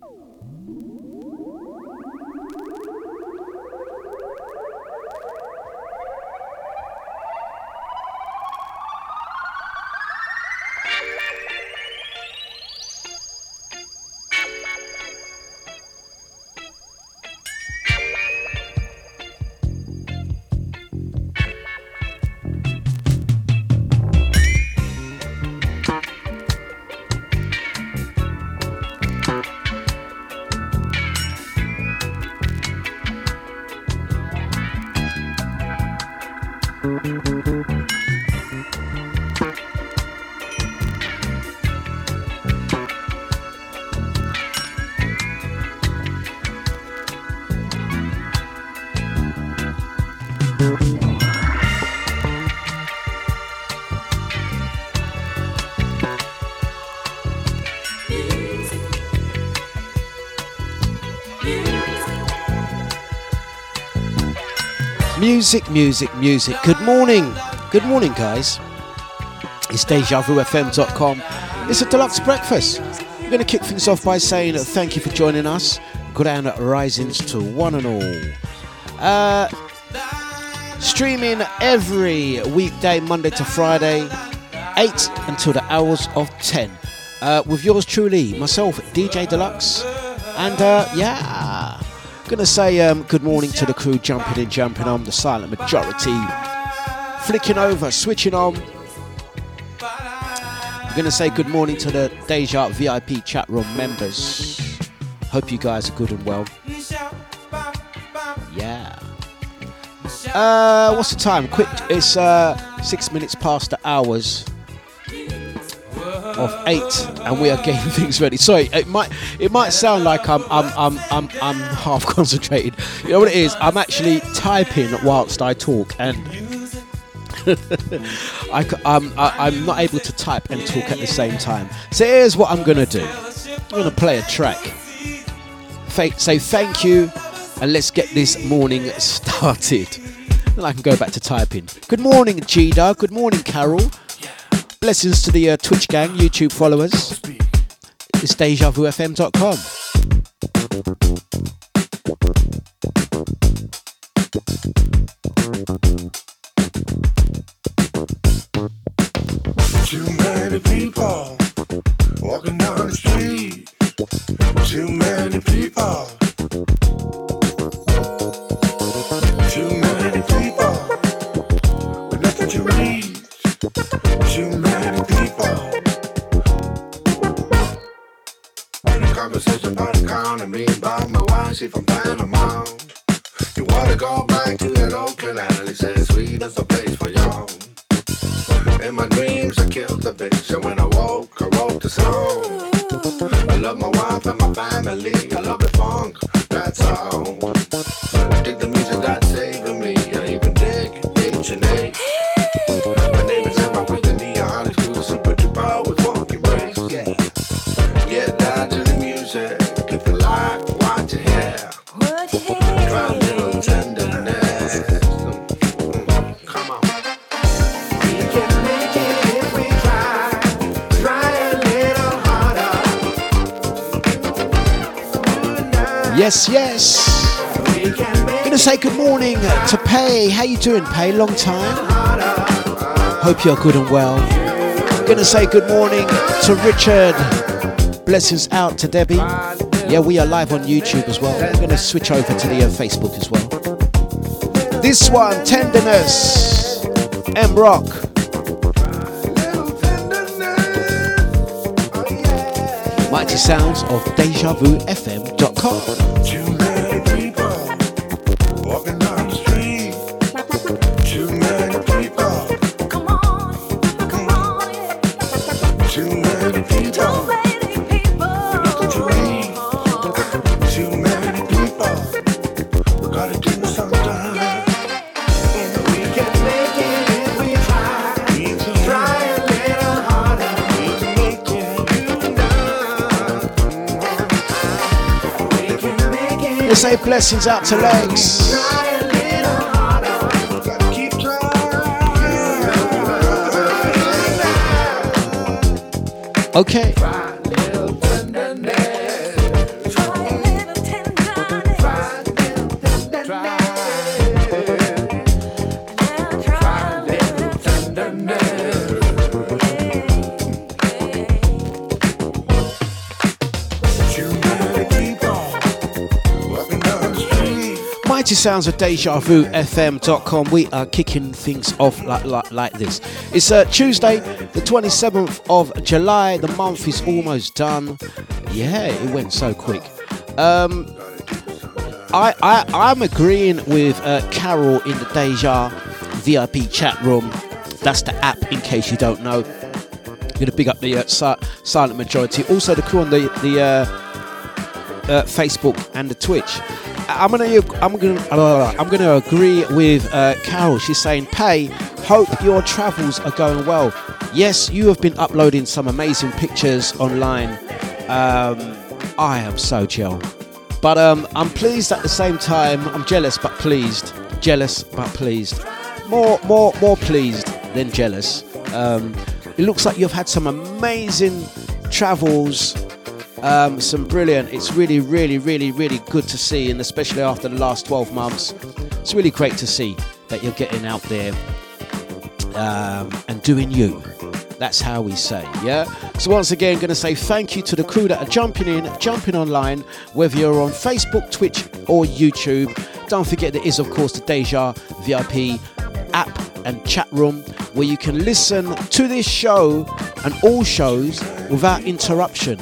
Oh. Music, music, music. Good morning. Good morning, guys. It's DejaVuFM.com. It's a Dlux breakfast. We're going to kick things off by saying thank you for joining us. Grand risings to one and all. Uh, streaming every weekday, Monday to Friday, 8 until the hours of 10. Uh, with yours truly, myself, DJ Dlux. And uh, yeah, Gonna say um, good morning to the crew jumping in, jumping on, the silent majority. Flicking over, switching on. I'm gonna say good morning to the Deja VIP chat room members. Hope you guys are good and well. Yeah. Uh, what's the time? Quick, it's uh, six minutes past the hours of eight, and we are getting things ready. Sorry, it might it might sound like I'm I'm I'm I'm, I'm half concentrated. You know what it is? I'm actually typing whilst I talk, and I, am I'm not able to type and talk at the same time. So here's what I'm gonna do. I'm gonna play a track. Say thank you, and let's get this morning started. Then I can go back to typing. Good morning, Gida. Good morning, Carol. Blessings to the uh, Twitch gang, YouTube followers. It's DejaVuFM.com. Too many people walking down the street. Too many people. She from Panama. You wanna go back to that old canal, he said Sweden's the place for y'all. In my dreams, I killed the bitch, and when I woke, I wrote the song. I love my wife and my family, I love the funk, that's all. Yes, yes. Gonna say good morning to Pay. How you doing, Pay? Long time. Hope you're good and well. Gonna say good morning to Richard. Blessings out to Debbie. Yeah, we are live on YouTube as well. Going to switch over to the uh, Facebook as well. This one, Tenderness, M Rock. Sounds of DejaVuFM.com. blessings out to Legs. Okay. Mighty sounds of Deja Vu FM.com. We are kicking things off like, like, like this. It's uh, Tuesday, the 27th of July. The month is almost done. Yeah, it went so quick. Um, I, I, I'm agreeing with uh, Carol in the Deja VIP chat room. That's the app, in case you don't know. I'm going to big up the uh, si- silent majority. Also, the crew on the, the uh, uh, Facebook and the Twitch. I'm gonna I'm gonna I'm gonna agree with uh, Carol. She's saying, "Pay. Hope your travels are going well. Yes, you have been uploading some amazing pictures online. Um, I am so gel, but um, I'm pleased at the same time. I'm jealous but pleased. Jealous but pleased. More more more pleased than jealous. Um, it looks like you've had some amazing travels um, some brilliant. It's really, really, really, really good to see, and especially after the last 12 months, it's really great to see that you're getting out there um, and doing you. That's how we say, yeah? So, once again, going to say thank you to the crew that are jumping in, jumping online, whether you're on Facebook, Twitch, or YouTube. Don't forget, there is, of course, the Deja VIP app and chat room where you can listen to this show and all shows without interruption.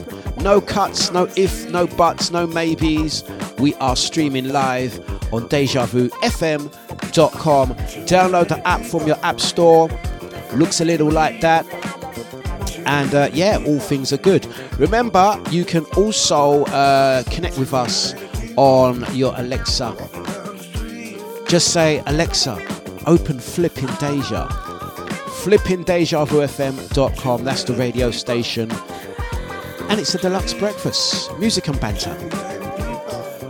No cuts, no if, no buts, no maybes. We are streaming live on DejaVuFM.com. Download the app from your app store. Looks a little like that. And uh, yeah, all things are good. Remember, you can also uh, connect with us on your Alexa. Just say, Alexa, open Flipping Deja. FlippingDejaVuFM.com. That's the radio station and it's a Dlux breakfast, music and banter.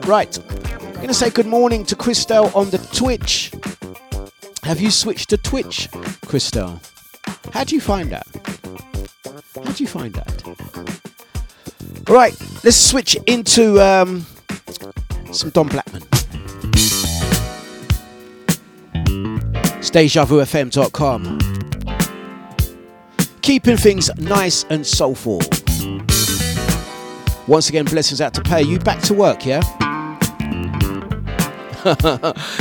Right, I'm going to say good morning to Christelle on the Twitch. Have you switched to Twitch, Christelle? How do you find that? How do you find that? Right, let's switch into um, some Don Blackman. It's DejaVuFM.com. Keeping things nice and soulful. Once again, blessings out to pay. You back to work, yeah?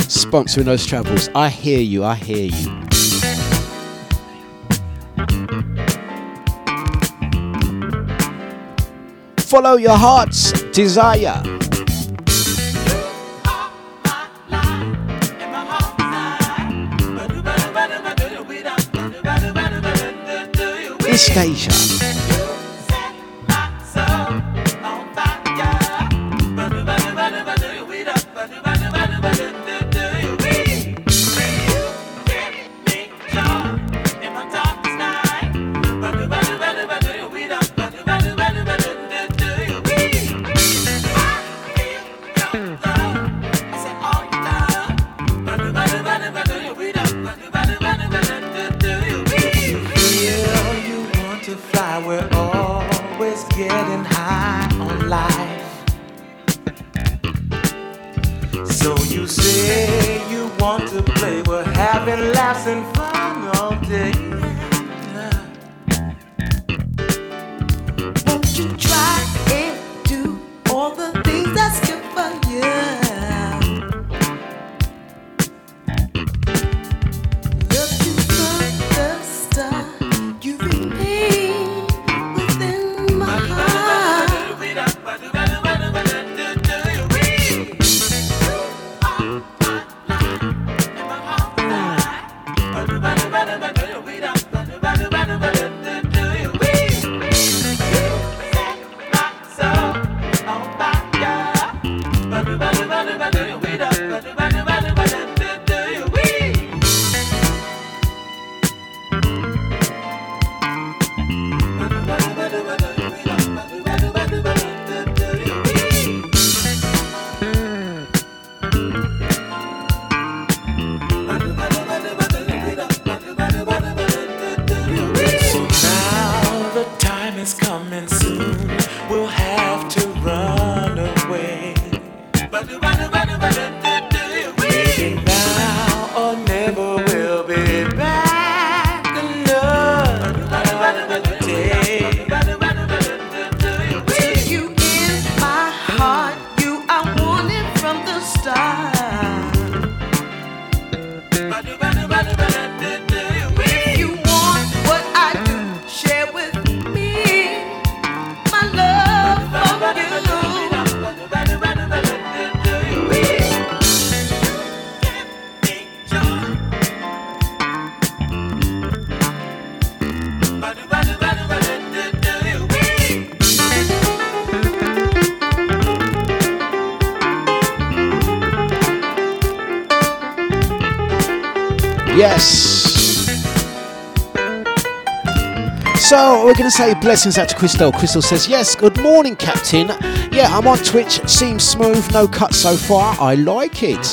Sponsoring those travels. I hear you, I hear you. Follow your heart's desire. It's Deja. We're going to say blessings out to Crystal. Crystal says, Yes, good morning, Captain. Yeah, I'm on Twitch. Seems smooth, no cut so far. I like it.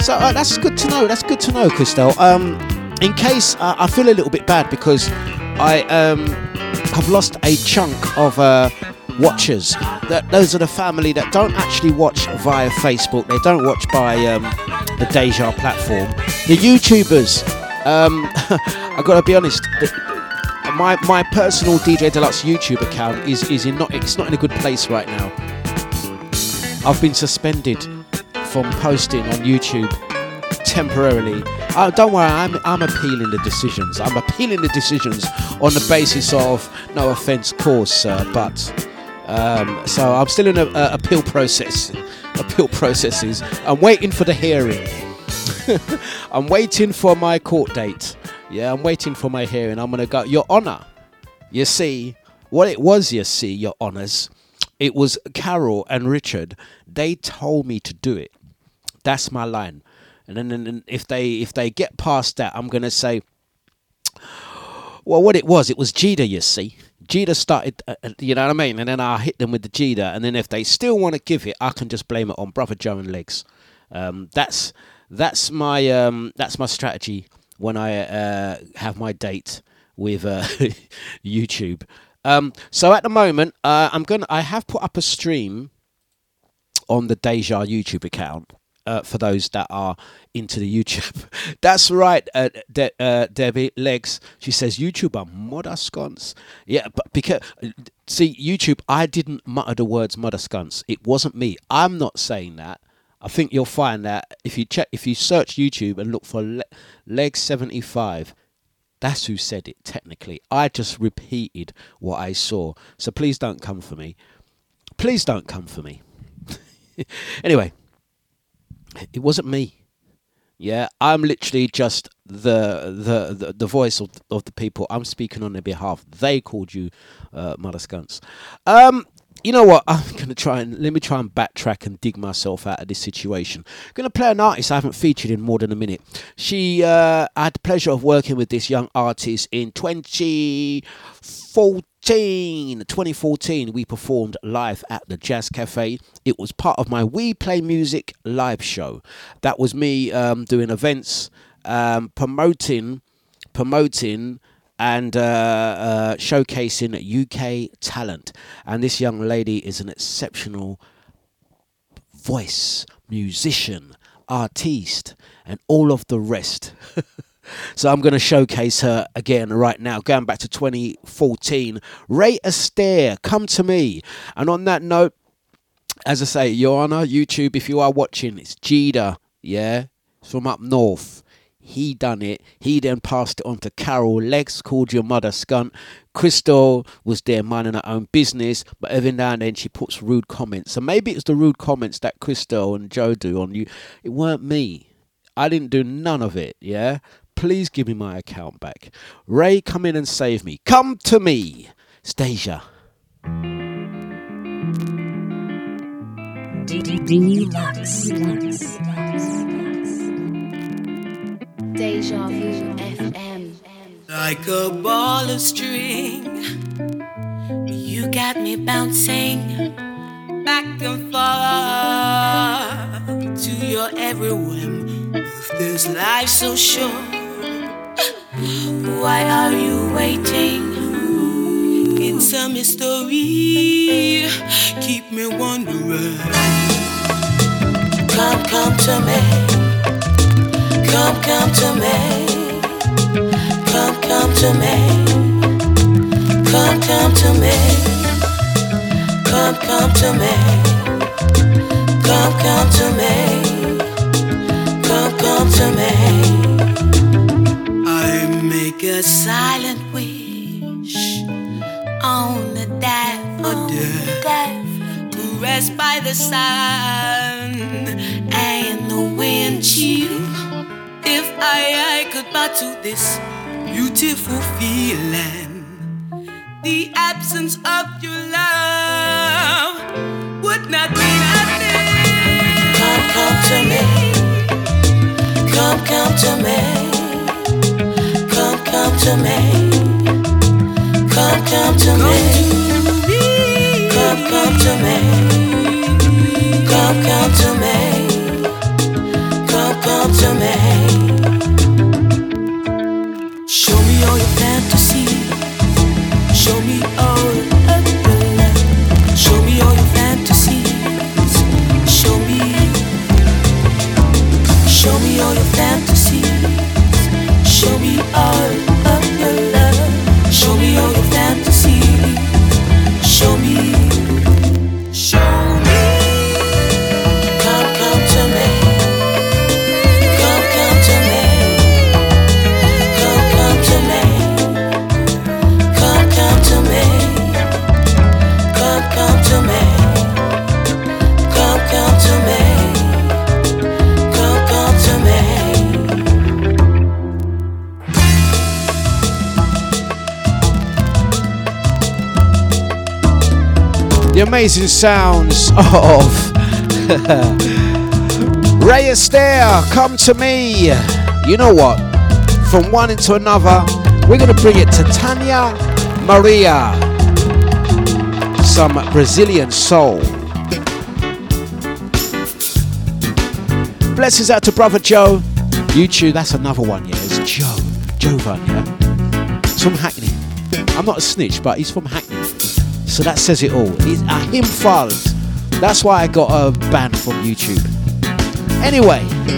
So uh, that's good to know. That's good to know, Crystal. Um, in case uh, I feel a little bit bad because I um, have lost a chunk of uh, watchers. That those are the family that don't actually watch via Facebook. They don't watch by um, the Deja platform. The YouTubers. Um, I've got to be honest. My my personal DJ Dlux YouTube account is is in not it's not in a good place right now. I've been suspended from posting on YouTube temporarily. Uh, don't worry, I'm I'm appealing the decisions. I'm appealing the decisions on the basis of no offence, course, but um, so I'm still in a, a appeal process. Appeal processes. I'm waiting for the hearing. I'm waiting for my court date. Yeah, I'm waiting for my hearing. I'm gonna go. Your Honor, you see, what it was, you see, Your Honors, it was Carol and Richard. They told me to do it. That's my line. And then, and if they if they get past that, I'm gonna say, well, what it was, it was Jida. You see, Jida started, uh, uh you know what I mean, and then I hit them with the Jida, and then if they still want to give it, I can just blame it on Brother Joe and Legs. Um, that's that's my um, that's my strategy when I uh, have my date with uh, YouTube. Um, so at the moment, uh, I'm gonna. I have put up a stream on the Deja YouTube account. Uh, for those that are into the YouTube, that's right. Uh, De- uh, Debbie Legs, she says YouTube are mother sconce. Yeah, but because see YouTube, I didn't mutter the words mother sconce. It wasn't me. I'm not saying that. I think you'll find that if you check, if you search YouTube and look for Le- Leg 75, that's who said it technically. I just repeated what I saw. So please don't come for me. Please don't come for me. anyway, it wasn't me. Yeah, I'm literally just the the the, the voice of, of the people. I'm speaking on their behalf. They called you uh, mother skunks. Um, you know what? I'm gonna try and let me try and backtrack and dig myself out of this situation. I'm gonna play an artist I haven't featured in more than a minute. She, uh, I had the pleasure of working with this young artist in 2014. 2014, we performed live at the Jazz Cafe. It was part of my We Play Music live show. That was me um, doing events, um, promoting, promoting and uh, uh, showcasing UK talent. And this young lady is an exceptional voice, musician, artiste, and all of the rest. so I'm going to showcase her again right now, going back to 2014. Ray Astaire, come to me. And on that note, as I say, Your Honor, YouTube, if you are watching, it's Jida, yeah, It's from up north. He done it. He then passed it on to Carol. Legs called your mother scunt. Crystal was there minding her own business, but every now and then she puts rude comments. So maybe it's the rude comments that Crystal and Joe do on you. It weren't me. I didn't do none of it, yeah? Please give me my account back. Ray, come in and save me. Come to me. Stasia. Dlux. Deja Vu FM. Like a ball of string, you got me bouncing back and forth to your every whim. If this life so short, why are you waiting? It's a mystery, keep me wondering. Come, come to me. Come, come to me. Come, come to me. Come, come to me. Come, come to me. Come, come to me. Come, come to me. I make a silent wish on the death of death, caressed by the sun and the wind chill. I, I could battle this beautiful feeling. The absence of your love would not mean a thing. Come, come to me. Come, come to me. Come, come to me. Come, come to me. Come, come to me. Come, come to me. Come, come to me. the amazing sounds of Ray Astaire, Come to Me. You know what? From one into another, we're going to bring it to Tania Maria, some Brazilian soul. Blessings out to Brother Joe. YouTube, that's another one, yeah. It's Joe. Joe yeah. It's from Hackney. I'm not a snitch, but he's from Hackney. So that says it all. It's father That's why I got a ban from YouTube. Anyway.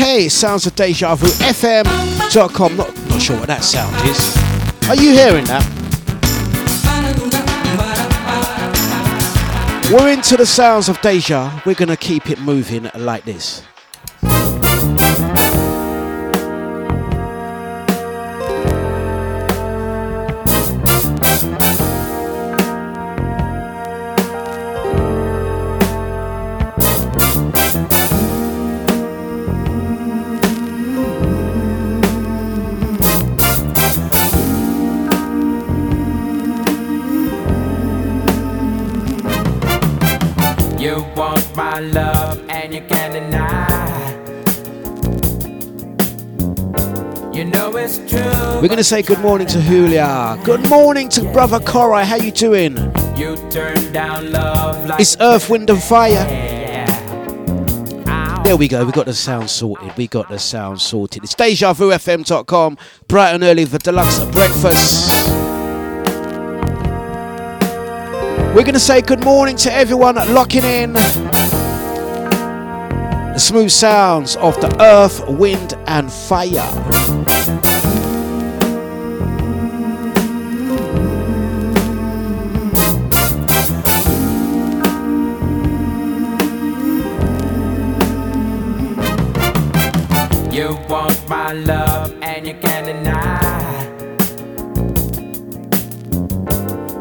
Okay, sounds of deja vu. FM.com. Not, not sure what that sound is. Are you hearing that? We're into the sounds of deja. We're gonna keep it moving like this. We're gonna say good morning to Julia. Good morning to brother Korai. How you doing? You turn down love like It's Earth, Wind and Fire. There we go. We got the sound sorted. We got the sound sorted. It's DejaVuFM.com. Bright and early for Dlux breakfast. We're gonna say good morning to everyone locking in. The smooth sounds of the earth, wind, and fire. My love and you can't deny.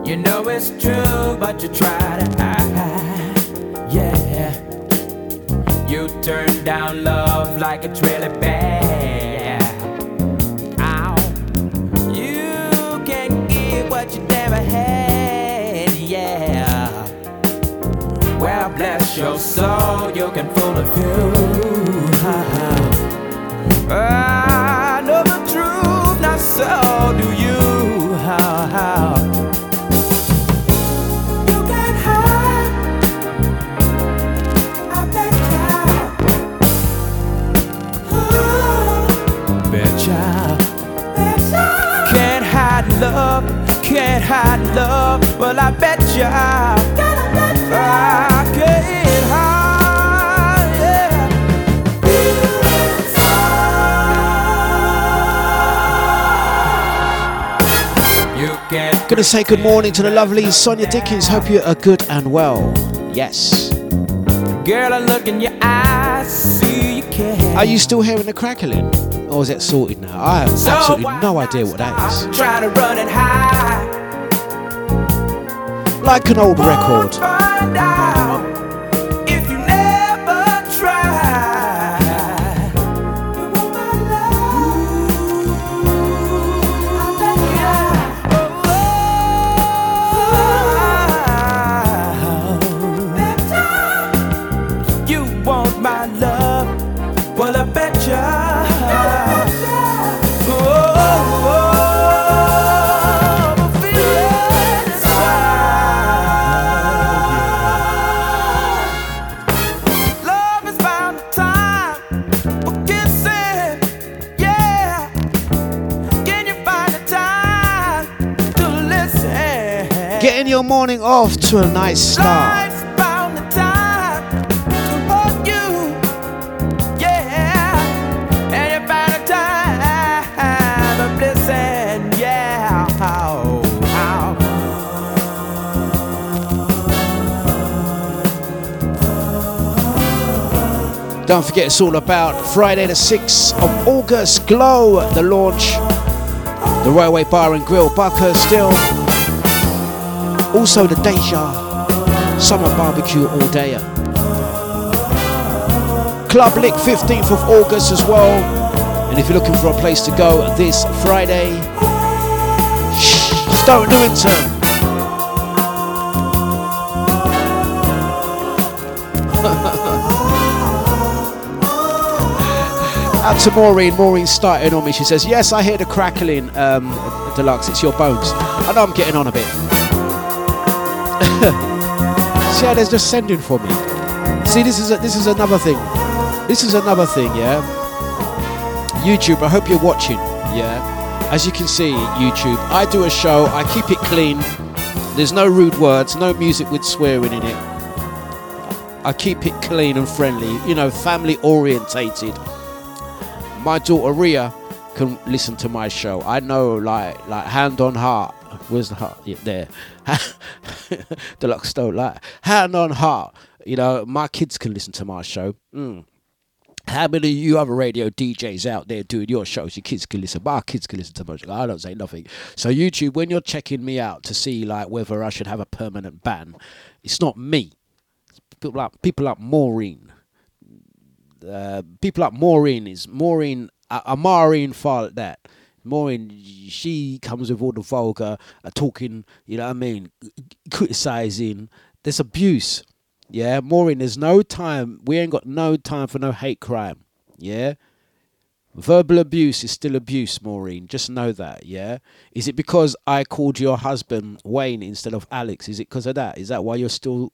You know it's true, but you try to hide. Yeah. You turn down love like a trailer bag. Ow. You can't give what you never had. Yeah. Well, bless your soul, you can fool a few. I know the truth, not so do you. How, how? You can hide. I bet you. Betcha. Can't hide love, can't hide love. Well, I bet ya. Gonna say good morning to the lovely Sonia Dickens. Hope you are good and well. Yes. Girl, I look in your eyes, see you care. Are you still hearing the crackling? Or is it sorted now? I have So absolutely no idea what that is. stop? Try to run hide. is. Like an old record. Morning off to a nice start. Life's found a time to hold you, yeah. And you find a time of listen, yeah. Ow, ow. Don't forget, it's all about Friday, the 6th of August. Glow, the launch. The Railway Bar and Grill, Buckhurst Hill. Also, the Deja Summer Barbecue all day. Club Lick, 15th of August as well. And if you're looking for a place to go this Friday, Stoke Newington. Out to Maureen. Maureen starting on me. She says, Yes, I hear the crackling, um, Dlux. It's your bones. I know I'm getting on a bit. See how they're just sending for me. See, this is a, this is another thing. This is another thing, yeah. YouTube. I hope you're watching. Yeah. As you can see, YouTube. I do a show. I keep it clean. There's no rude words. No music with swearing in it. I keep it clean and friendly. You know, family orientated. my daughter Ria can listen to my show. I know, like, like hand on heart. Where's the heart? Yeah, there. Deluxe Stone, like hand on heart. You know, my kids can listen to my show. Mm. How many of you other radio DJs out there doing your shows? Your kids can listen, our kids can listen to my show. I don't say nothing. So YouTube, when you're checking me out to see like whether I should have a permanent ban, it's not me. It's people like people like Maureen. Uh, people like Maureen is Maureen a Maureen file at that. Maureen, she comes with all the vulgar uh, talking. You know what I mean? Criticizing. There's abuse. Yeah, Maureen, there's no time. We ain't got no time for no hate crime. Yeah. Verbal abuse is still abuse, Maureen. Just know that, yeah? Is it because I called your husband Wayne instead of Alex? Is it because of that? Is that why you're still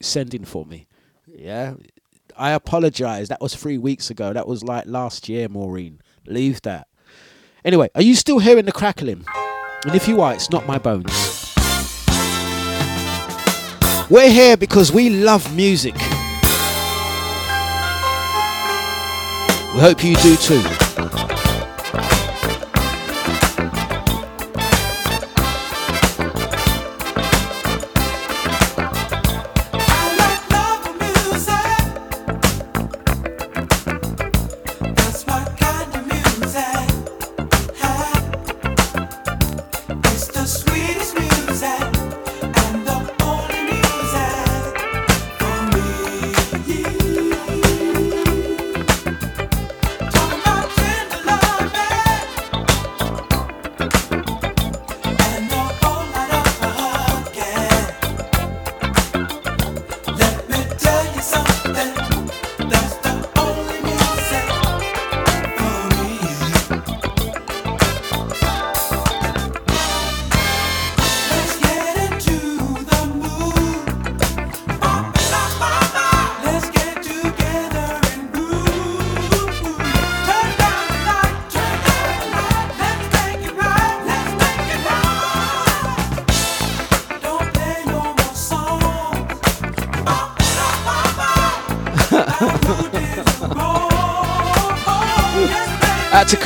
sending for me? Yeah? I apologize. That was three weeks ago. That was like last year, Maureen. Leave that. Anyway, are you still hearing the crackling? And if you are, it's not my bones. We're here because we love music. We hope you do too.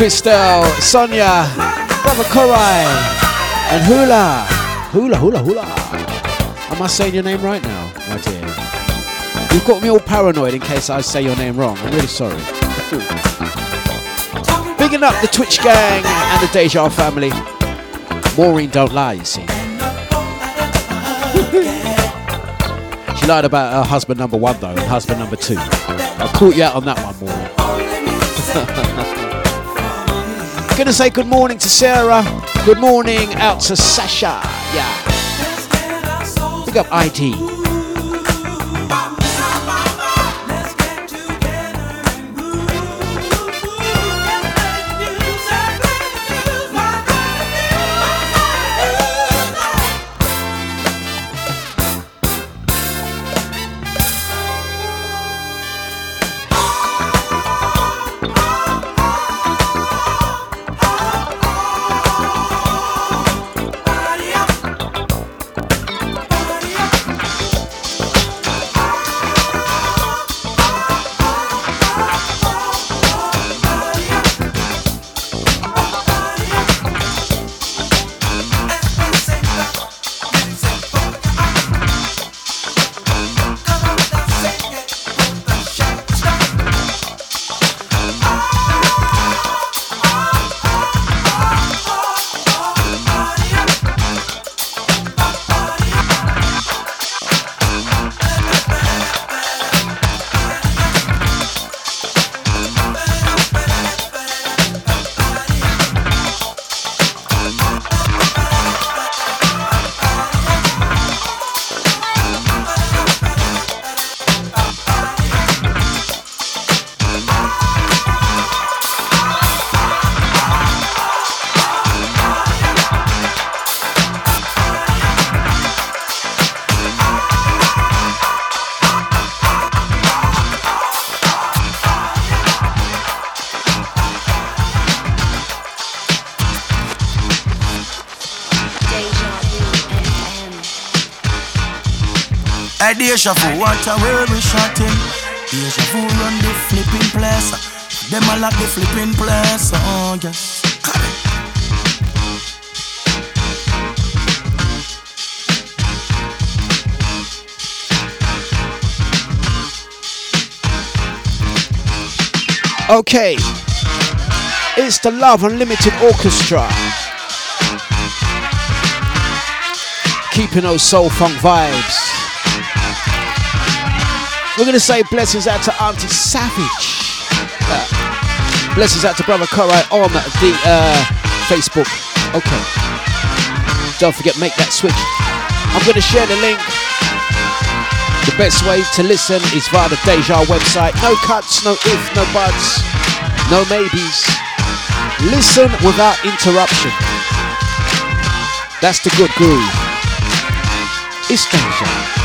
Christelle, Sonia, Brother Korai, and Hula. Hula, hula, hula. Am I saying your name right now, my dear? You've got me all paranoid in case I say your name wrong. I'm really sorry. Bigging up the Twitch gang and the Deja family. Maureen don't lie, you see. she lied about her husband number one though, and husband number two. I caught you out on that one, Maureen. Gonna say good morning to Sarah. Good morning out to Sasha. Yeah. Big up ID. Deja vu, watch a where we shot him. Deja vu run the flipping place. Them all like the flipping place, oh yes. Okay, it's the Love Unlimited Orchestra. Keeping those soul funk vibes. We're gonna say blessings out to Auntie Savage. Uh, blessings out to Brother Korai on the uh, Facebook. Okay. Don't forget, make that switch. I'm gonna share the link. The best way to listen is via the Deja website. No cuts, no if, no buts, no maybes. Listen without interruption. That's the good groove. It's Deja.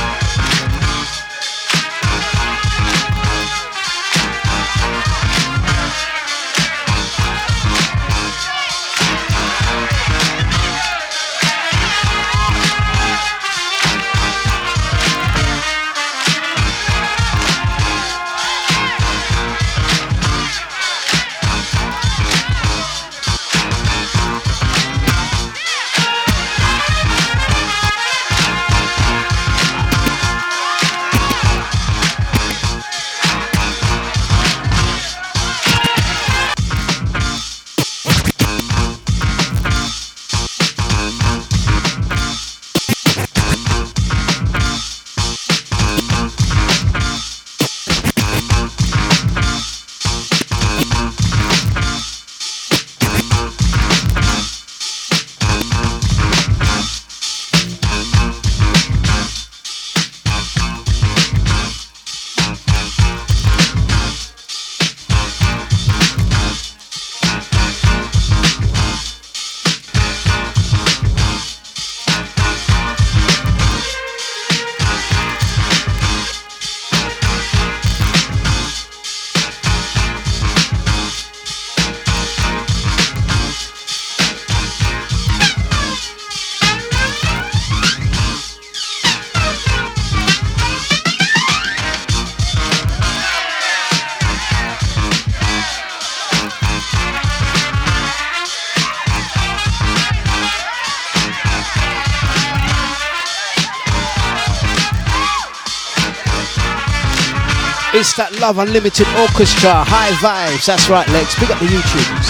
Love Unlimited Orchestra, high vibes. That's right, Lex. Big up the YouTubers.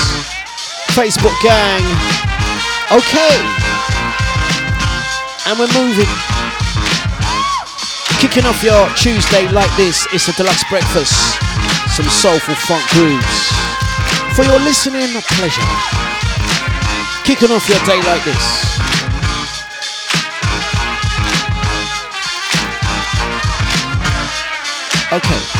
Facebook gang. Okay. And we're moving. Kicking off your Tuesday like this, it's a Dlux breakfast. Some soulful funk grooves. For your listening pleasure. Kicking off your day like this. Okay.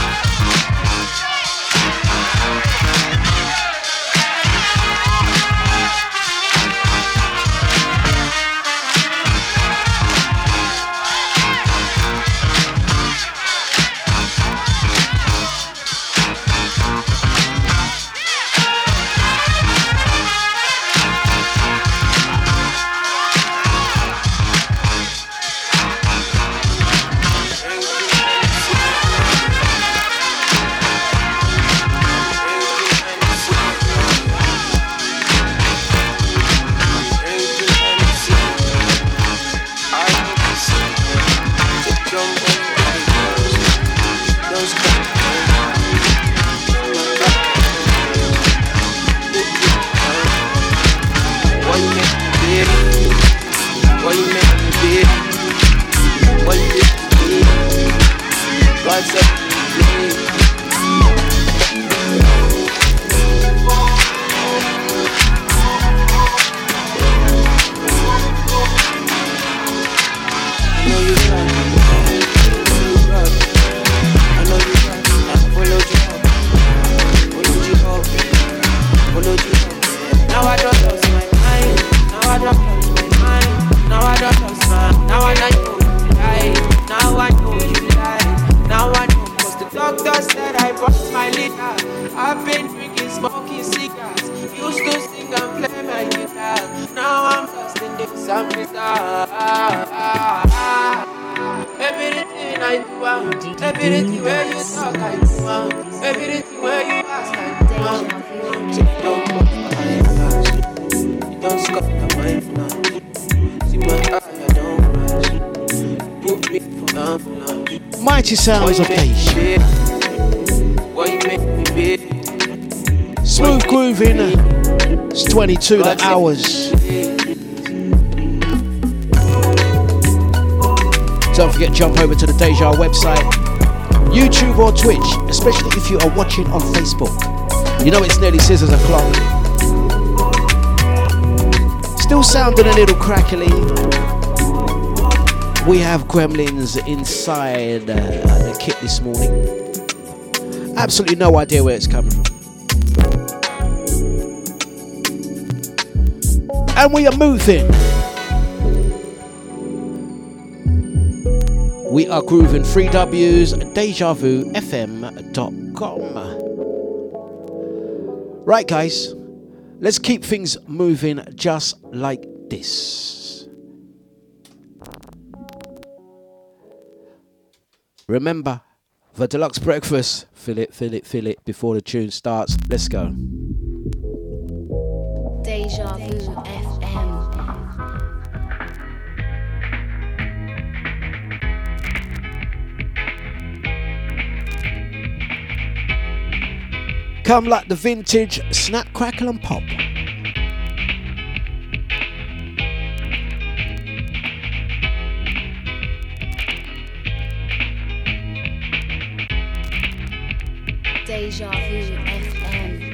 22 the hours. Don't forget, to jump over to the Deja website, YouTube or Twitch, especially if you are watching on Facebook. You know it's nearly scissors o'clock. Still sounding a little crackly. We have gremlins inside uh, the kit this morning. Absolutely no idea where it's coming from. And we are moving. We are grooving 3Ws, DejaVuFM.com. Right, guys, let's keep things moving just like this. Remember, the Dlux breakfast, fill it, fill it, fill it before the tune starts. Let's go. Deja Vu Come like the vintage snap, crackle, and pop. Deja Vu FM.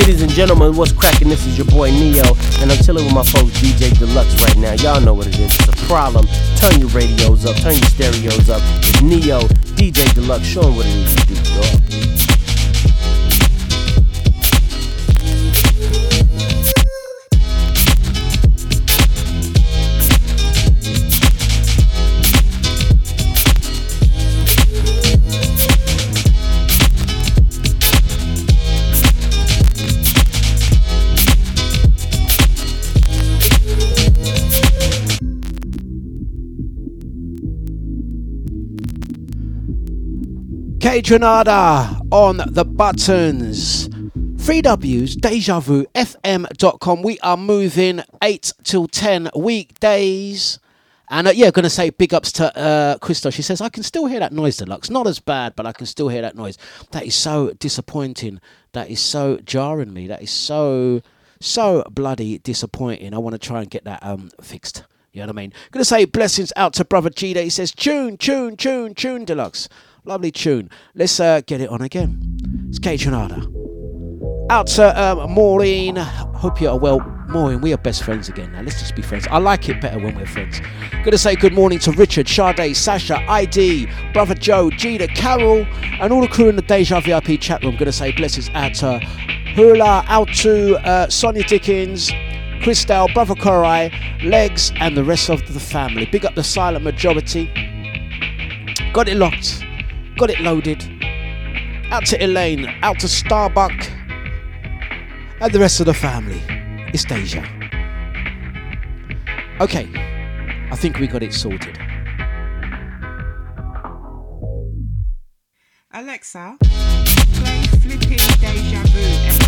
Ladies and gentlemen, what's cracking? This is your boy Neo, and I'm chilling with my folks DJ Dlux right now. Y'all know what it is. It's a problem. Turn your radios up, turn your stereos up. It's Neo, DJ Dlux, show 'em what it is you do, dog. Kaytranada on the buttons. 3Ws, DejaVuFM.com. We are moving 8 till 10 weekdays. And uh, yeah, going to say big ups to uh, Christo. She says, I can still hear that noise, Dlux. Not as bad, but I can still hear that noise. That is so disappointing. That is so jarring me. That is so, so bloody disappointing. I want to try and get that um fixed. You know what I mean? Gonna say blessings out to brother G. He says, tune, tune, tune, tune, Dlux. Lovely tune. Let's uh, get it on again. It's Kaytranada. Out to um, Maureen. Hope you are well. Maureen, we are best friends again now. Let's just be friends. I like it better when we're friends. Gonna say good morning to Richard, Sade, Sasha, ID, Brother Joe, Gina, Carol, and all the crew in the Deja VIP chat room. Gonna say blessings out to Hula, out to uh, Sonia Dickens, Christelle, Brother Korai, Legs, and the rest of the family. Big up the silent majority. Got it locked. Got it loaded. Out to Elaine, out to Starbuck, and the rest of the family. It's Deja. Okay, I think we got it sorted. Alexa, play Flipping Deja Vu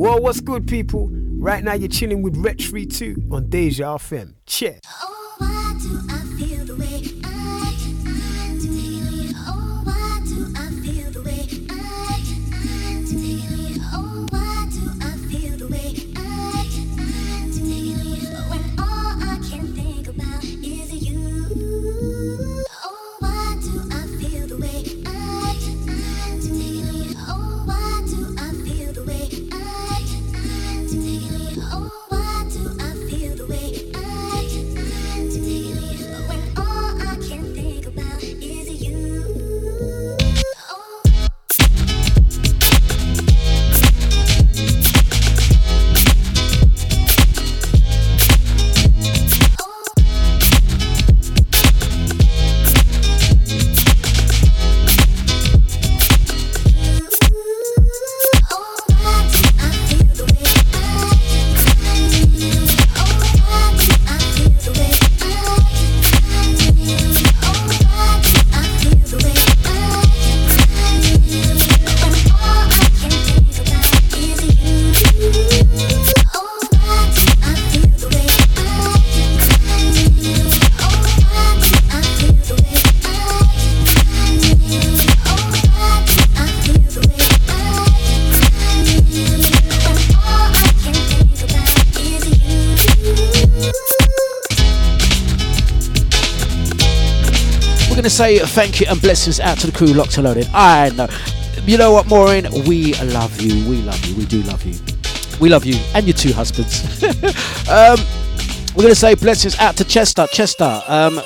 Whoa, what's good, people? Right now, you're chilling with Retch 2 on Deja FM. Check. Oh, say thank you and blessings out to the crew locked and loaded. I know. You know what, Maureen? We love you. We love you. We do love you. We love you and your two husbands. um, we're going to say blessings out to Chester. Chester, um,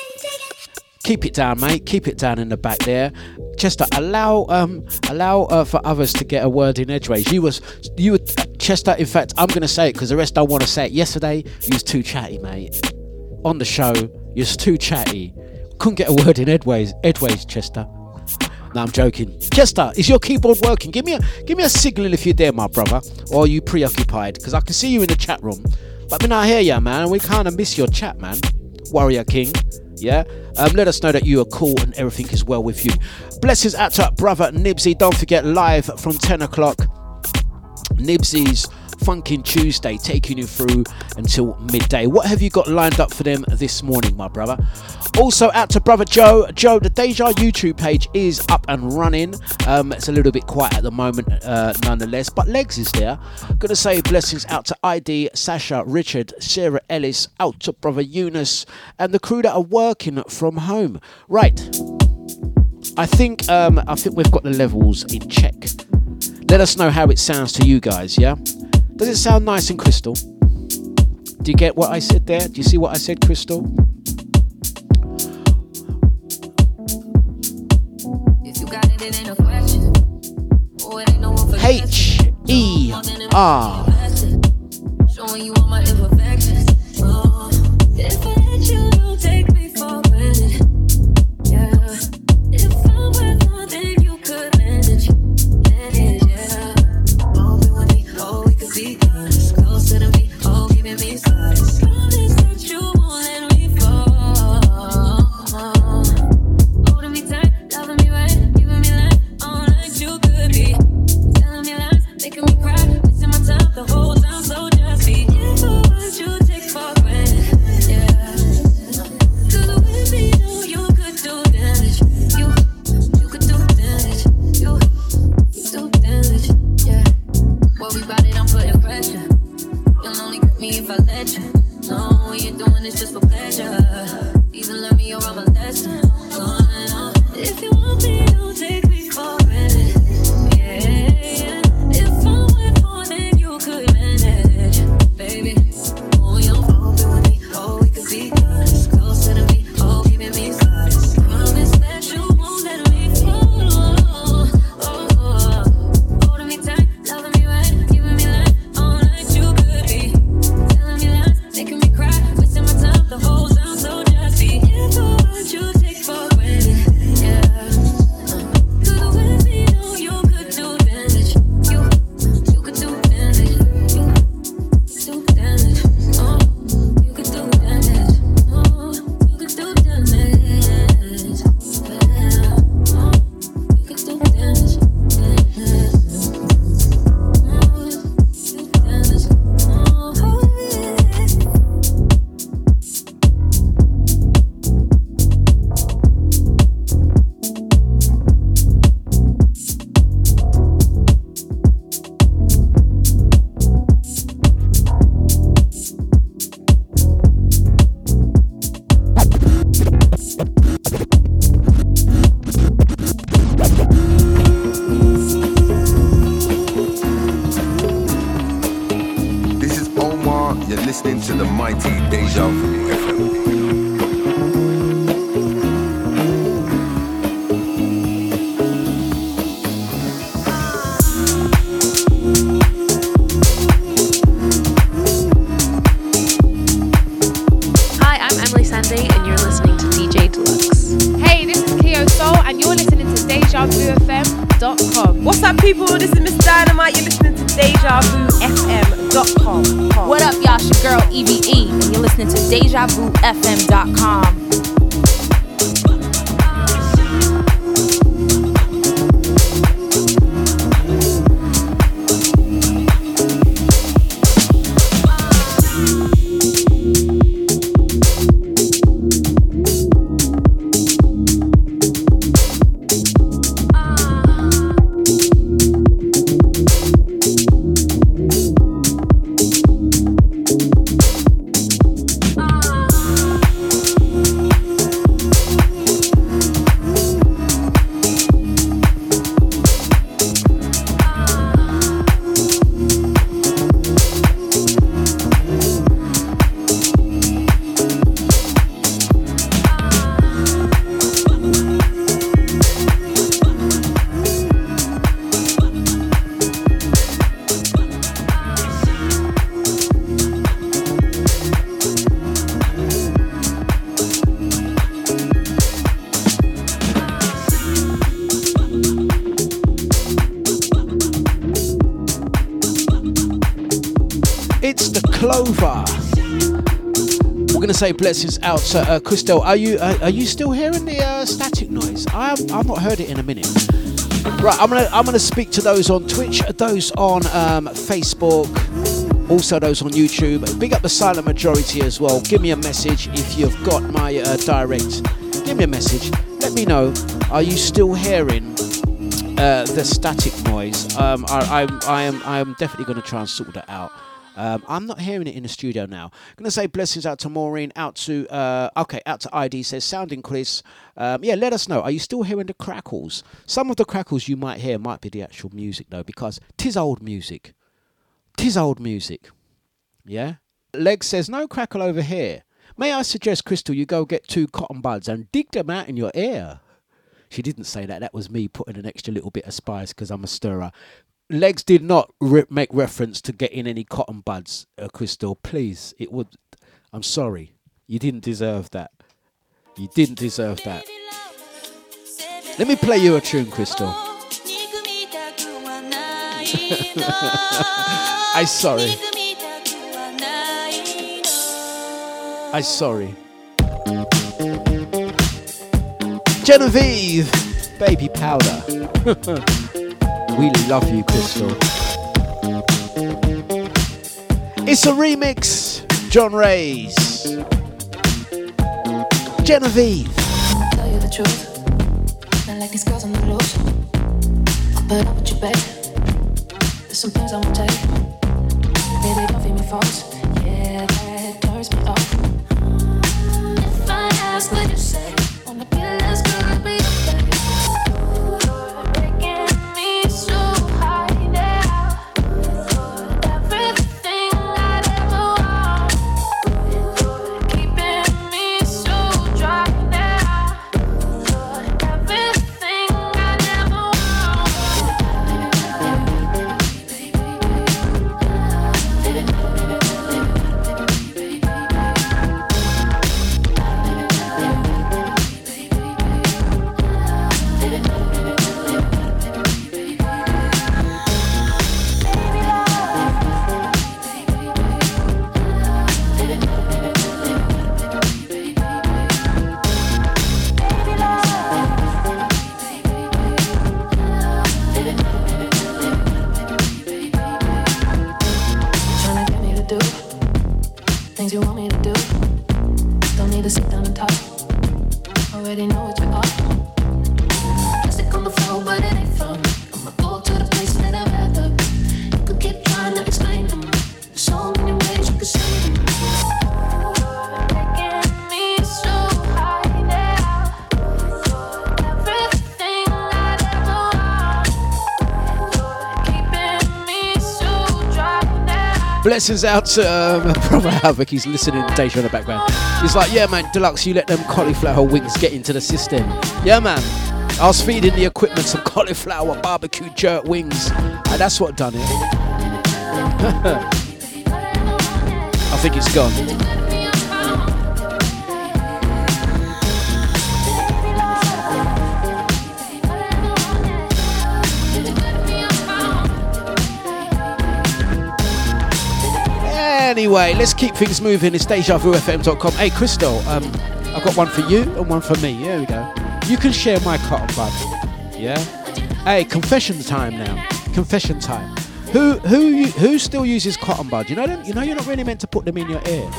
keep it down, mate. Keep it down in the back there. Chester, allow um, allow uh, for others to get a word in edgeways. You was you were Chester. In fact, I'm going to say it because the rest don't want to say it. Yesterday, you was too chatty, mate. On the show, you was too chatty. Couldn't get a word in edgeways. Edgeways, Chester. No, I'm joking. Chester, is your keyboard working? Give me a give me a signal if you're there, my brother, or are you preoccupied? Because I can see you in the chat room, but we not hear you, man, and we kind of miss your chat, man. Warrior King, yeah. Um, let us know that you are cool and everything is well with you. Blessings out to brother Nibsy. Don't forget live from 10 o'clock. Nibsy's Funkin' Tuesday, taking you through until midday. What have you got lined up for them this morning, my brother? Also, out to brother Joe. Joe, the Deja YouTube page is up and running. Um, it's a little bit quiet at the moment, uh, nonetheless, but Legs is there. Gonna say blessings out to ID, Sasha, Richard, Sarah Ellis, out to brother Eunice, and the crew that are working from home. Right. I think um, I think we've got the levels in check. Let us know how it sounds to you guys, yeah? Does it sound nice and crystal? Do you get what I said there? Do you see what I said, Crystal? Oh, H E R. Showing you all my imperfections. Oh, if I let you, don't take oh, me if I let you. No, what you're doing is just for pleasure. Either learn me or I'm a lesson. On. If you want me, don't take me the whole time. So if I want you, take for granted, say blessings out to uh, Christelle. Are you uh, are you still hearing the uh, static noise? I've I've not heard it in a minute. Right, I'm gonna I'm gonna speak to those on Twitch, those on um, Facebook, also those on YouTube. Big up the silent majority as well. Give me a message if you've got my uh, direct. Give me a message. Let me know. Are you still hearing uh, the static noise? Um, I, I, I am I am definitely going to try and sort that out. Um, I'm not hearing it in the studio now. I'm Gonna say blessings out to Maureen, out to uh, okay, out to ID says sounding Chris. Um, yeah, let us know. Are you still hearing the crackles? Some of the crackles you might hear might be the actual music though, because tis old music. Tis old music. Yeah. Leg says no crackle over here. May I suggest, Crystal, you go get two cotton buds and dig them out in your ear. She didn't say that. That was me putting an extra little bit of spice because I'm a stirrer. Legs did not re- make reference to getting any cotton buds, uh, Crystal. Please, it would. I'm sorry. You didn't deserve that. You didn't deserve that. Let me play you a tune, Crystal. I'm sorry. I'm sorry. Jenevieve, baby powder. we love you, Crystal. It's a remix, John Ray's. Jenevieve. I'll Tell you the truth. Not like these girls on the loose. Put up with you, babe. There's some things I won't take. Baby, don't feed me false. Yeah, that turns me off. If I ask, what you say? Blessings out to um, Brother Havoc. He's listening to Deja in the background. He's like, yeah, man, Dlux, you let them cauliflower wings get into the system. Yeah, man. I was feeding the equipment some cauliflower barbecue jerk wings. And that's what done it. I think it's gone. Anyway, let's keep things moving. It's DejaVuFM.com. Hey, Crystal, um, I've got one for you and one for me. Here we go. You can share my cotton bud. Yeah. Hey, confession time now. Confession time. Who who who still uses cotton buds? You know them. You know you're not really meant to put them in your ear.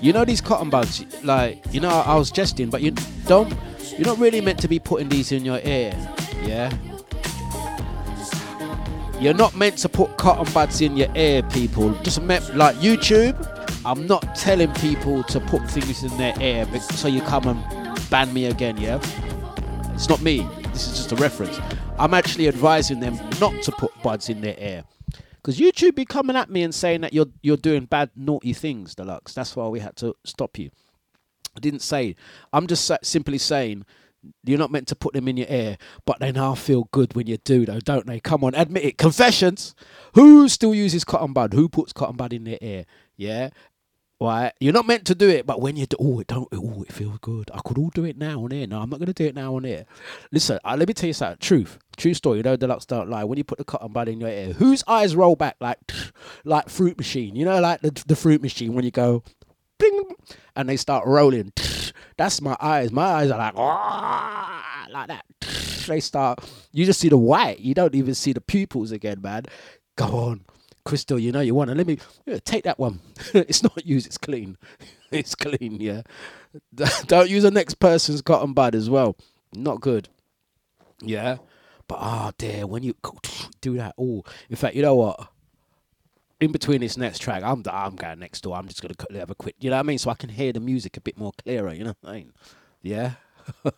You know these cotton buds. Like you know, I was jesting, but you don't. You're not really meant to be putting these in your ear. Yeah. You're not meant to put cotton buds in your ear, people. Just like YouTube. I'm not telling people to put things in their ear so you come and ban me again, yeah? It's not me. This is just a reference. I'm actually advising them not to put buds in their ear. Because YouTube be coming at me and saying that you're you're doing bad, naughty things, Dlux. That's why we had to stop you. I didn't say. I'm just simply saying you're not meant to put them in your ear, but they now feel good when you do, though, don't they? Come on, admit it. Confessions. Who still uses cotton bud? Who puts cotton bud in their ear? Yeah. Right, you're not meant to do it, but when you do, oh, it don't, oh, it feels good. I could all do it now on here. No, I'm not gonna do it now on here. Listen, uh, let me tell you something. Truth, true story. You know, Dlux don't lie. When you put the cotton bud in your ear, whose eyes roll back like, like fruit machine? You know, like the the fruit machine when you go, and they start rolling. That's my eyes. My eyes are like, "Ah," like that. They start. You just see the white. You don't even see the pupils again, man. Go on. Crystal, you know you want to let me yeah, take that one. it's not used, it's clean. it's clean, yeah. Don't use the next person's cotton bud as well. Not good. Yeah. But oh dear, when you do that, oh, in fact, you know what? In between this next track, I'm I'm going next door. I'm just gonna have a quick, you know what I mean, so I can hear the music a bit more clearer. You know what I mean? Yeah.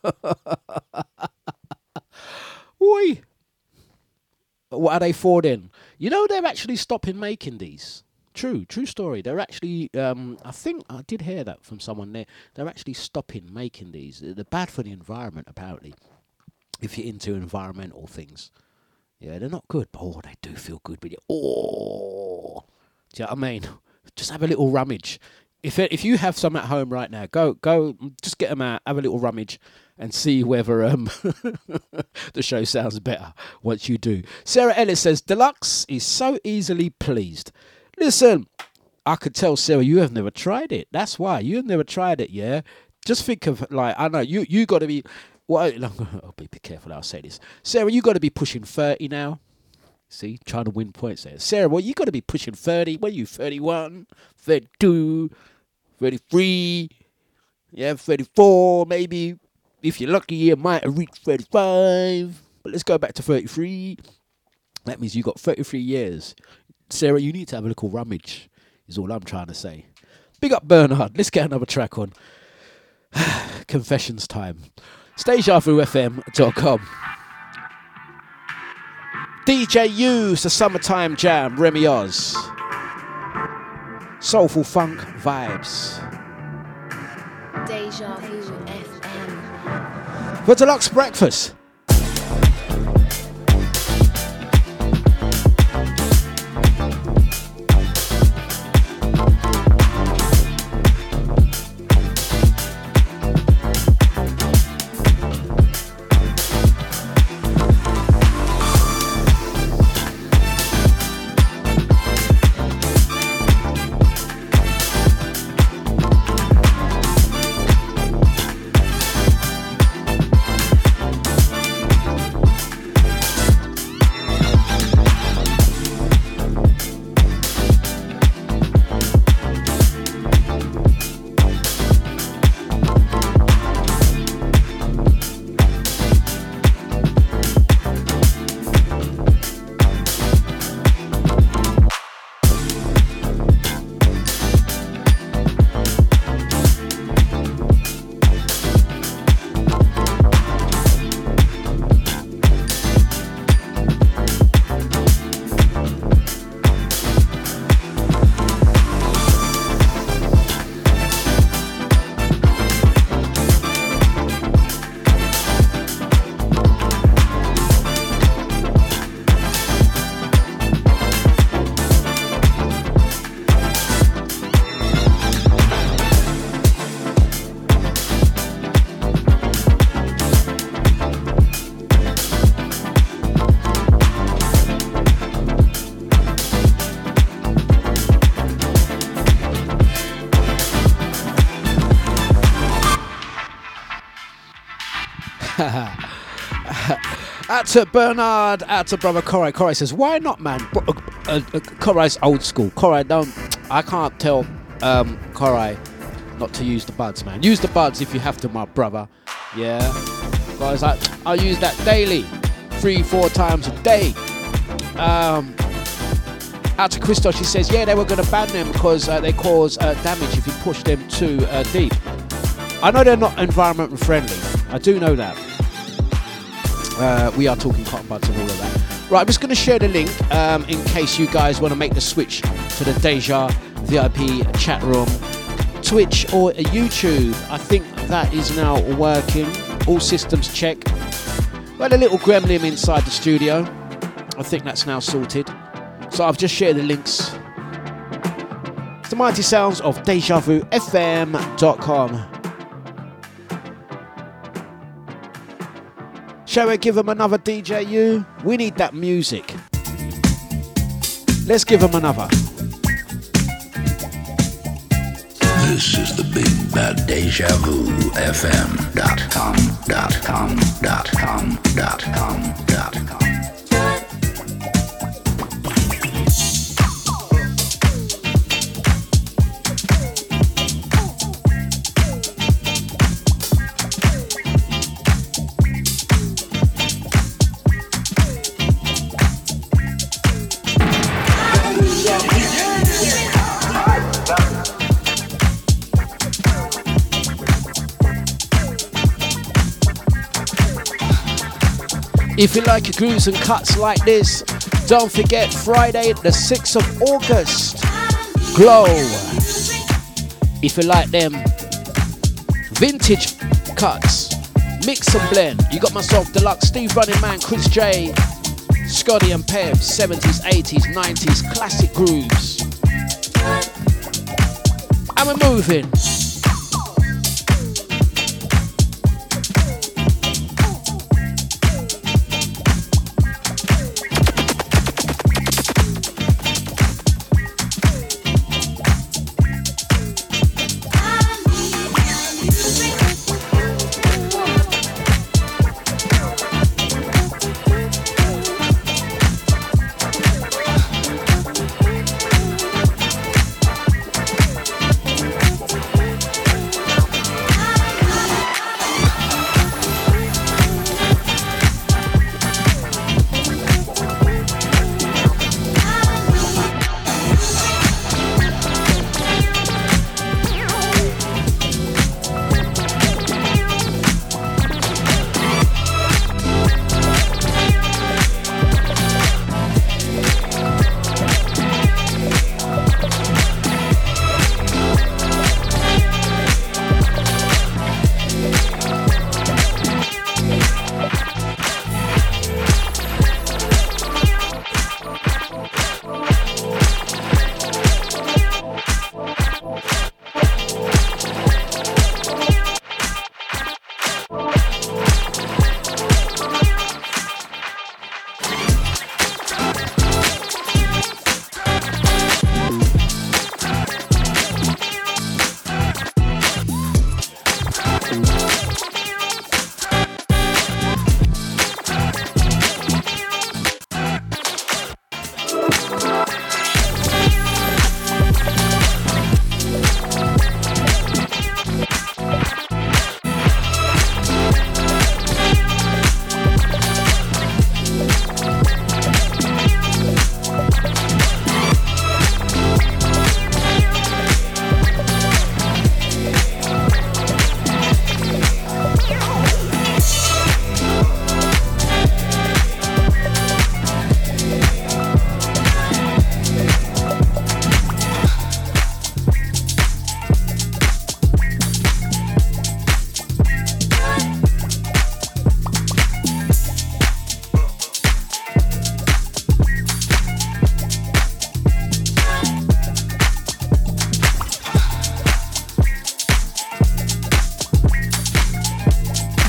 Oi. What are they for then? You know they're actually stopping making these. True, true story. They're actually, um, I think I did hear that from someone there. They're actually stopping making these. They're bad for the environment, apparently. If you're into environmental things, yeah, they're not good. But oh, they do feel good. But you, oh, do you know what I mean? Just have a little rummage. If if you have some at home right now, go go, just get them out, have a little rummage, and see whether um the show sounds better once you do. Sarah Ellis says Dlux is so easily pleased. Listen, I could tell Sarah you have never tried it. That's why you have never tried it. Yeah, just think of like I know you you got to be. Well, I'll be, be careful. How I say this, Sarah. You got to be pushing thirty now. See, trying to win points there. Sarah, well, you got to be pushing 30. What are you, 31, 32, 33, yeah, 34, maybe. If you're lucky, you might have reached 35. But let's go back to 33. That means you got 33 years. Sarah, you need to have a little rummage, is all I'm trying to say. Big up Bernard. Let's get another track on. Confessions time. DejaVuFM.com. DJ U, it's the summertime jam, Remy Oz. Soulful funk vibes. Deja Vu FM. For Dlux breakfast. Out to Bernard, out to brother Korai. Korai says, "Why not, man?" Bro- uh, uh, Korai's old school. Korai, don't. I can't tell um, Korai not to use the buds, man. Use the buds if you have to, my brother. Yeah. Guys, like, I use that daily, three, four times a day. Um, out to Christos, she says, yeah, they were going to ban them because uh, they cause uh, damage if you push them too uh, deep. I know they're not environment friendly. I do know that. Uh, we are talking cotton buds and all of that. Right, I'm just going to share the link um, in case you guys want to make the switch to the Deja VIP chat room, Twitch or YouTube. I think that is now working. All systems check. We had a little gremlin inside the studio. I think that's now sorted. So I've just shared the links It's the mighty sounds of DejaVuFM.com. Shall we give them another DJ U? We need that music. Let's give them another. This is the big bad deja vu FM If you like grooves and cuts like this, don't forget Friday, the 6th of August, Glow. If you like them vintage cuts, mix and blend, you got myself Dlux, Steve Running Man, Chris J, Scotty and Pev, 70s, 80s, 90s, classic grooves. And we're moving.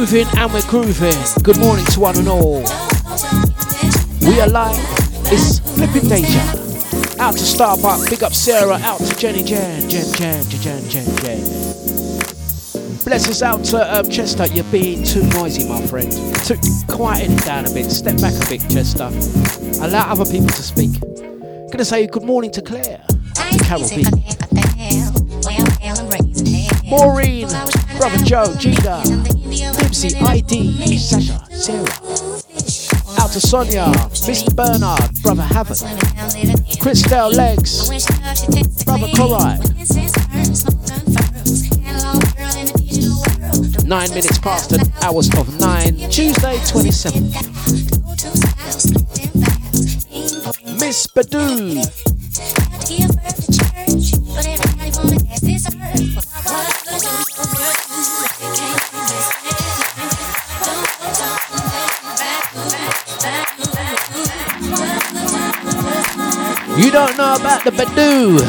Moving and we're grooving. Good morning to one and all. We are live. It's Flipping Deja. Out to Starbuck. Big up Sarah. Out to Jenny Jan. Jen Jan. Jen Jen Jen. Blessings out to um, Chester. You're being too noisy, my friend. To quieten it down a bit. Step back a bit, Chester. Allow other people to speak. Gonna say good morning to Claire. Out to Carol B. Maureen, Brother Joe, Giga, Nipsey, ID, Sasha, Sarah. Out to Sonia, Mr. Bernard, Brother Havoc, Christelle Legs, Brother Chloride. Nine minutes past the hours of nine, Tuesday 27th. Miss Badu. About the Badu.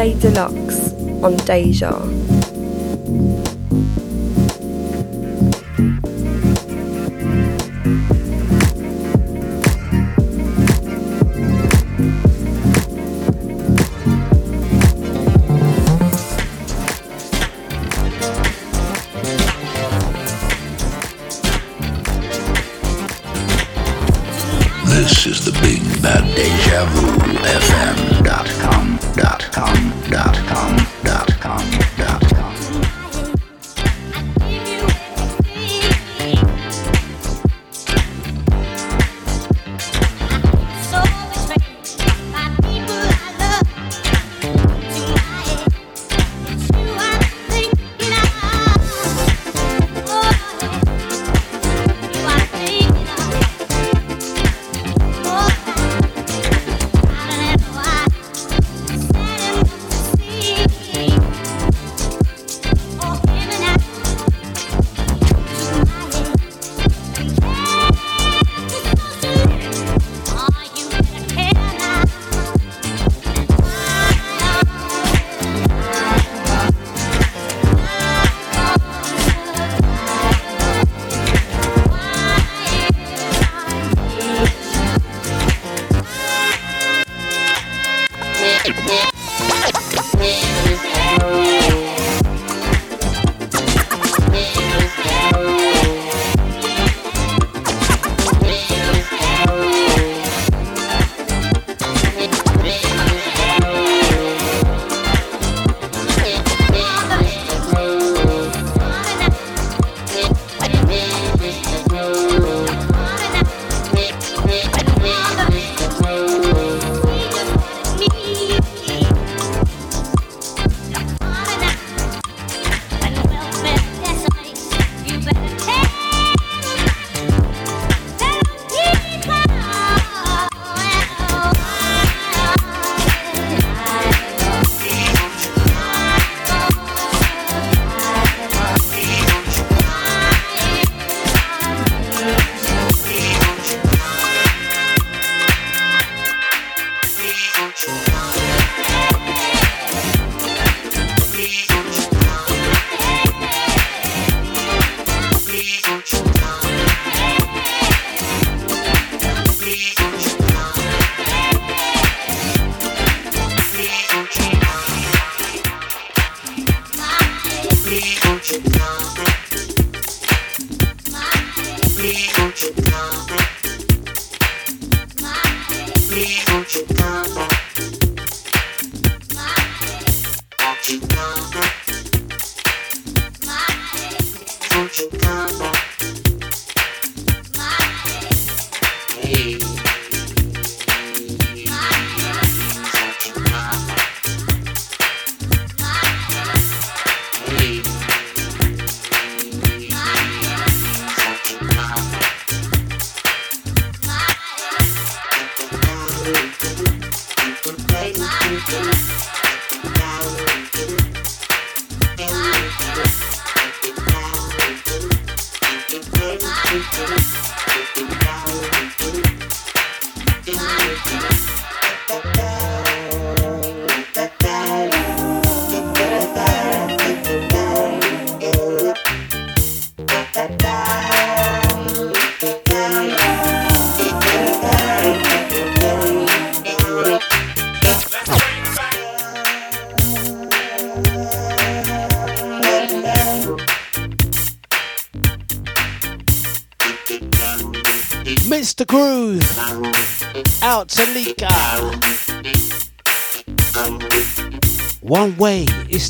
Dlux on Deja.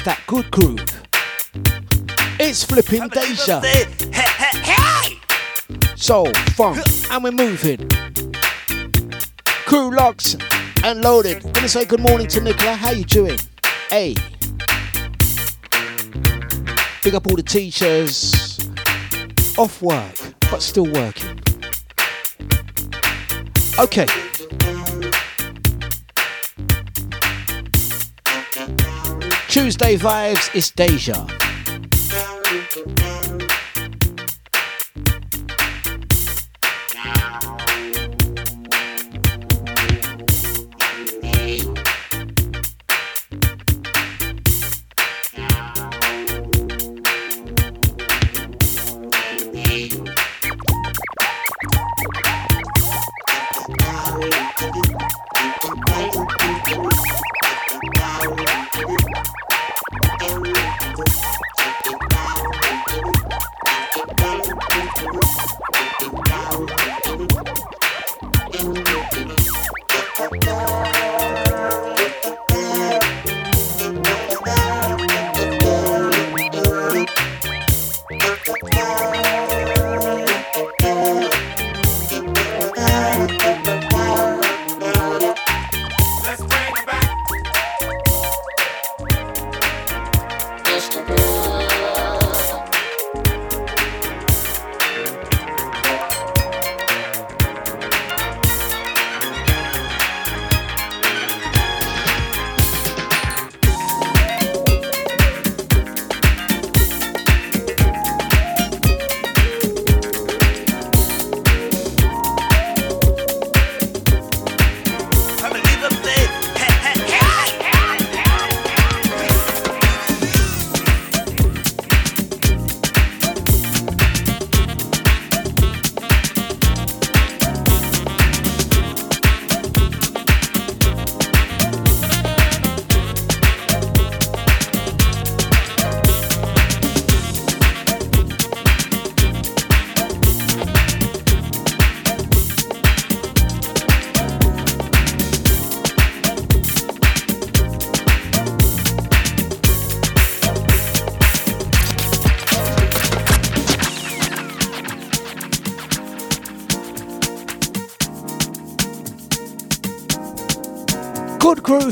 That good groove. It's flipping Deja. Hey! Soul, funk, and we're moving. Crew locks and loaded. Gonna say good morning to Nicola. How you doing? Hey. Big up all the teachers. Off work, but still working. Okay. Tuesday vibes is Deja.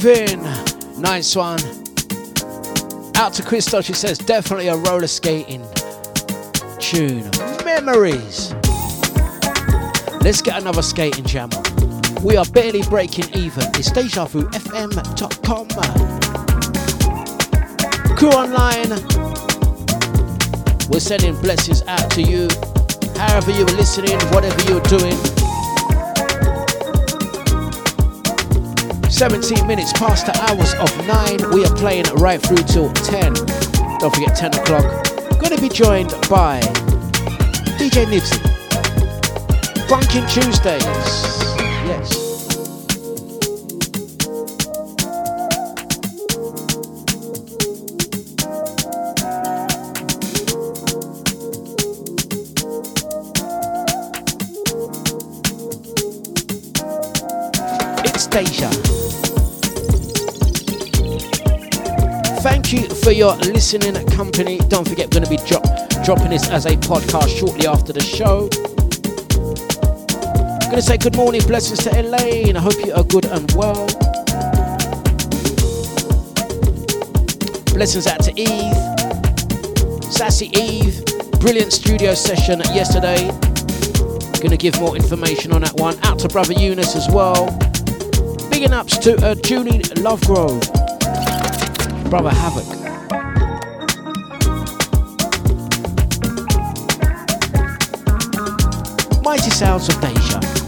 Grooving. Nice one. Out to Crystal, she says, definitely a roller skating tune. Memories. Let's get another skating jam. We are barely breaking even. It's DejaVuFM.com. Crew online. We're sending blessings out to you. However you're listening, whatever you're doing. 17 minutes past the hours of 9. We are playing right through till 10. Don't forget 10 o'clock. Gonna be joined by DJ Nipsey. Funkin' Tuesdays. Your listening company. Don't forget, we're going to be drop, dropping this as a podcast shortly after the show. I'm going to say good morning, blessings to Elaine. I hope you are good and well. Blessings out to Eve, Sassy Eve. Brilliant studio session yesterday. Going to give more information on that one. Out to Brother Eunice as well. Bigging ups to uh, Julie Lovegrove. Brother Havoc. Mighty sounds of Deja.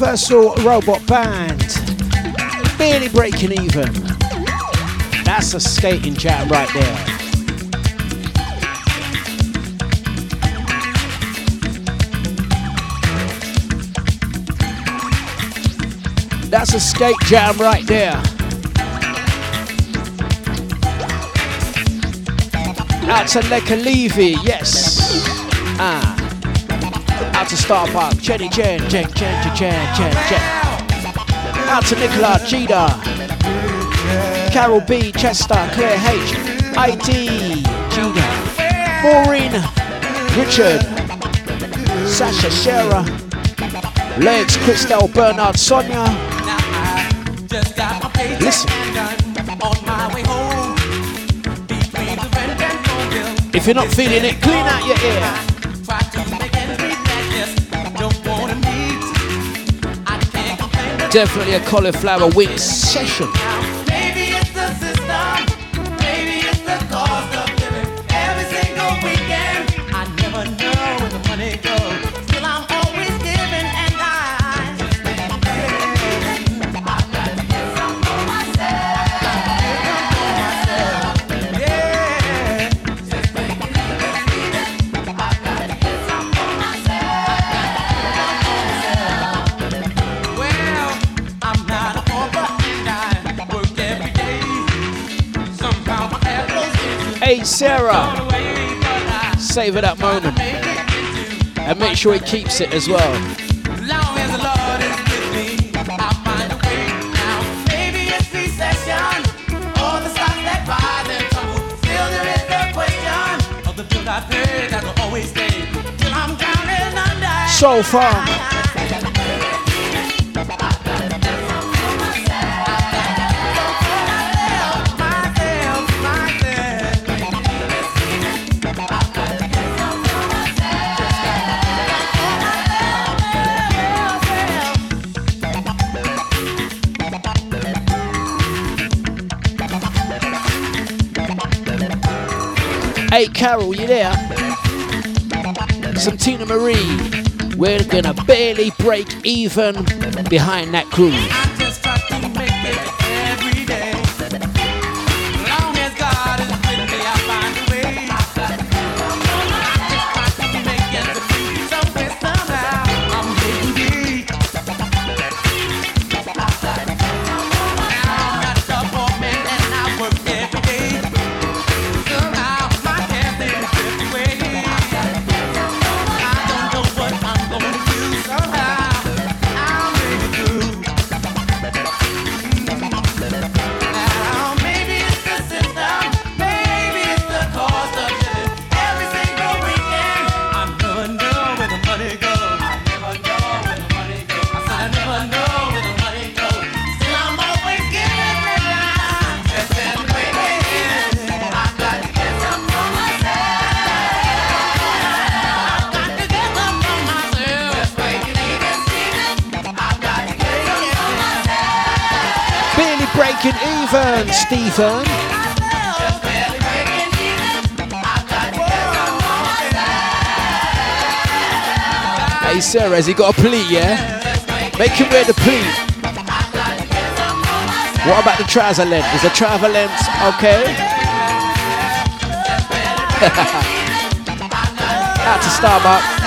Universal Robot Band. Barely breaking even. That's a skating jam right there. That's a skate jam right there. Out to Leka Levy, yes. Ah. To Starbuck, Jenny Jen, Jen, Jen, Jen, Jen, Jen, Jen. Out to Nicola, Gina, Carol B, Chester, Claire H, ID, Gina, Maureen, Richard, Sasha, Shara, Legs, Christelle, Bernard, Sonia. Listen. If you're not feeling it, clean out your ear. Definitely a cauliflower wing session. Sarah, savor that moment. And make sure he keeps it as well. long as Hey, Carol, you there? Some Teena Marie. We're gonna barely break even behind that cruise. Hey, sir, has he got a pleat, yeah? Make him wear the pleat. What about the trouser length? Is the trouser length okay? Out to Starbucks.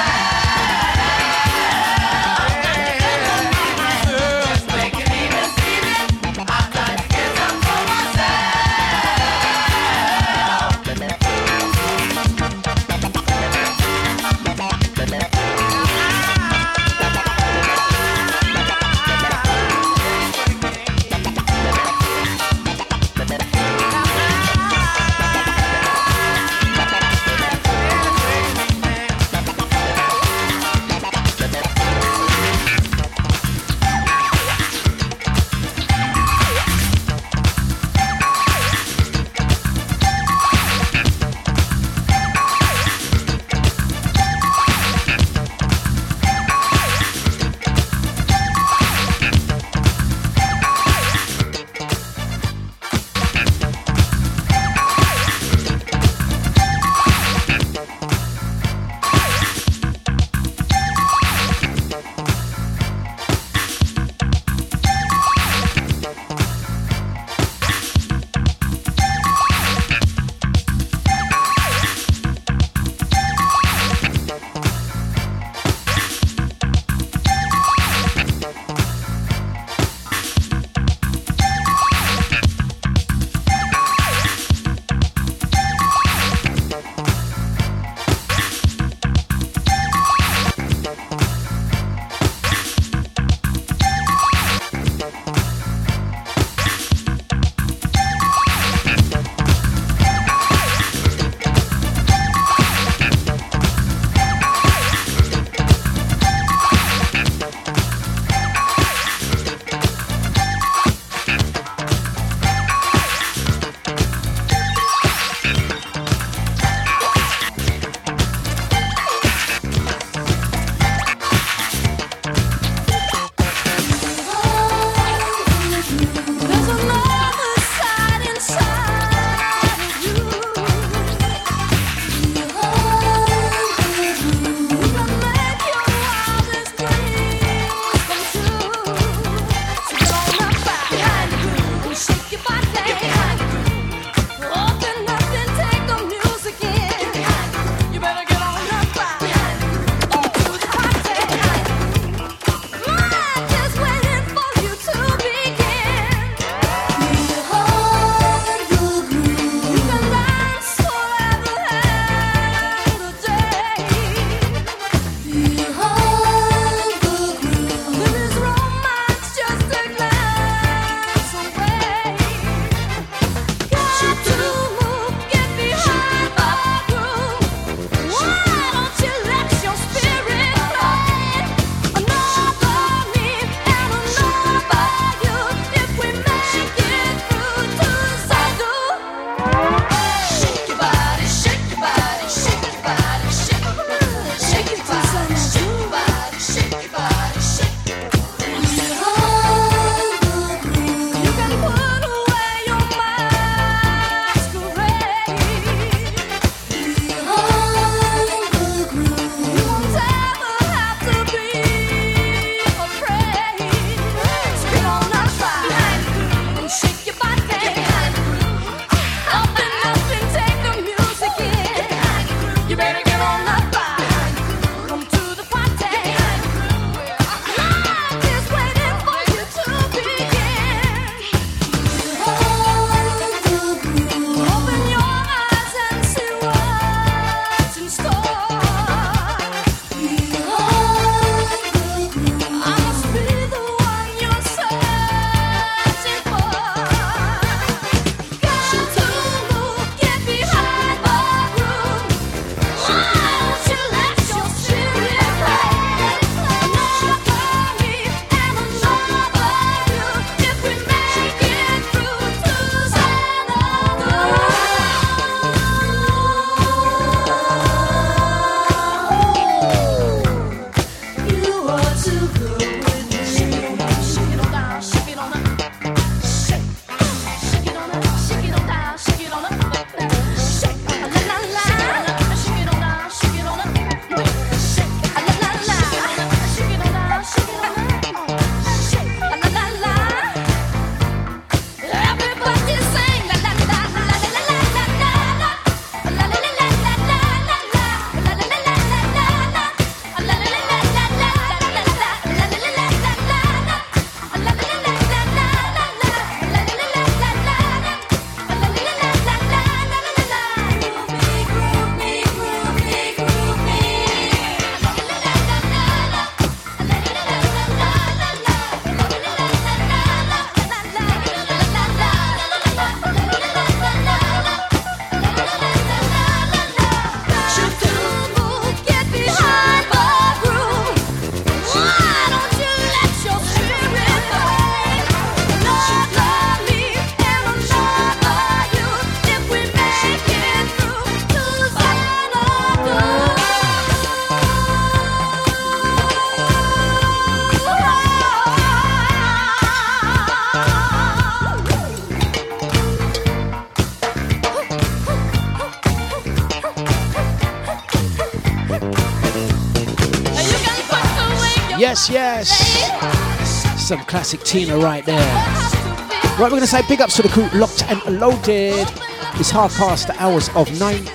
Yes, yes. Some classic Teena right there. Right, we're going to say big ups to the crew, locked and loaded. It's half past the hours of nine.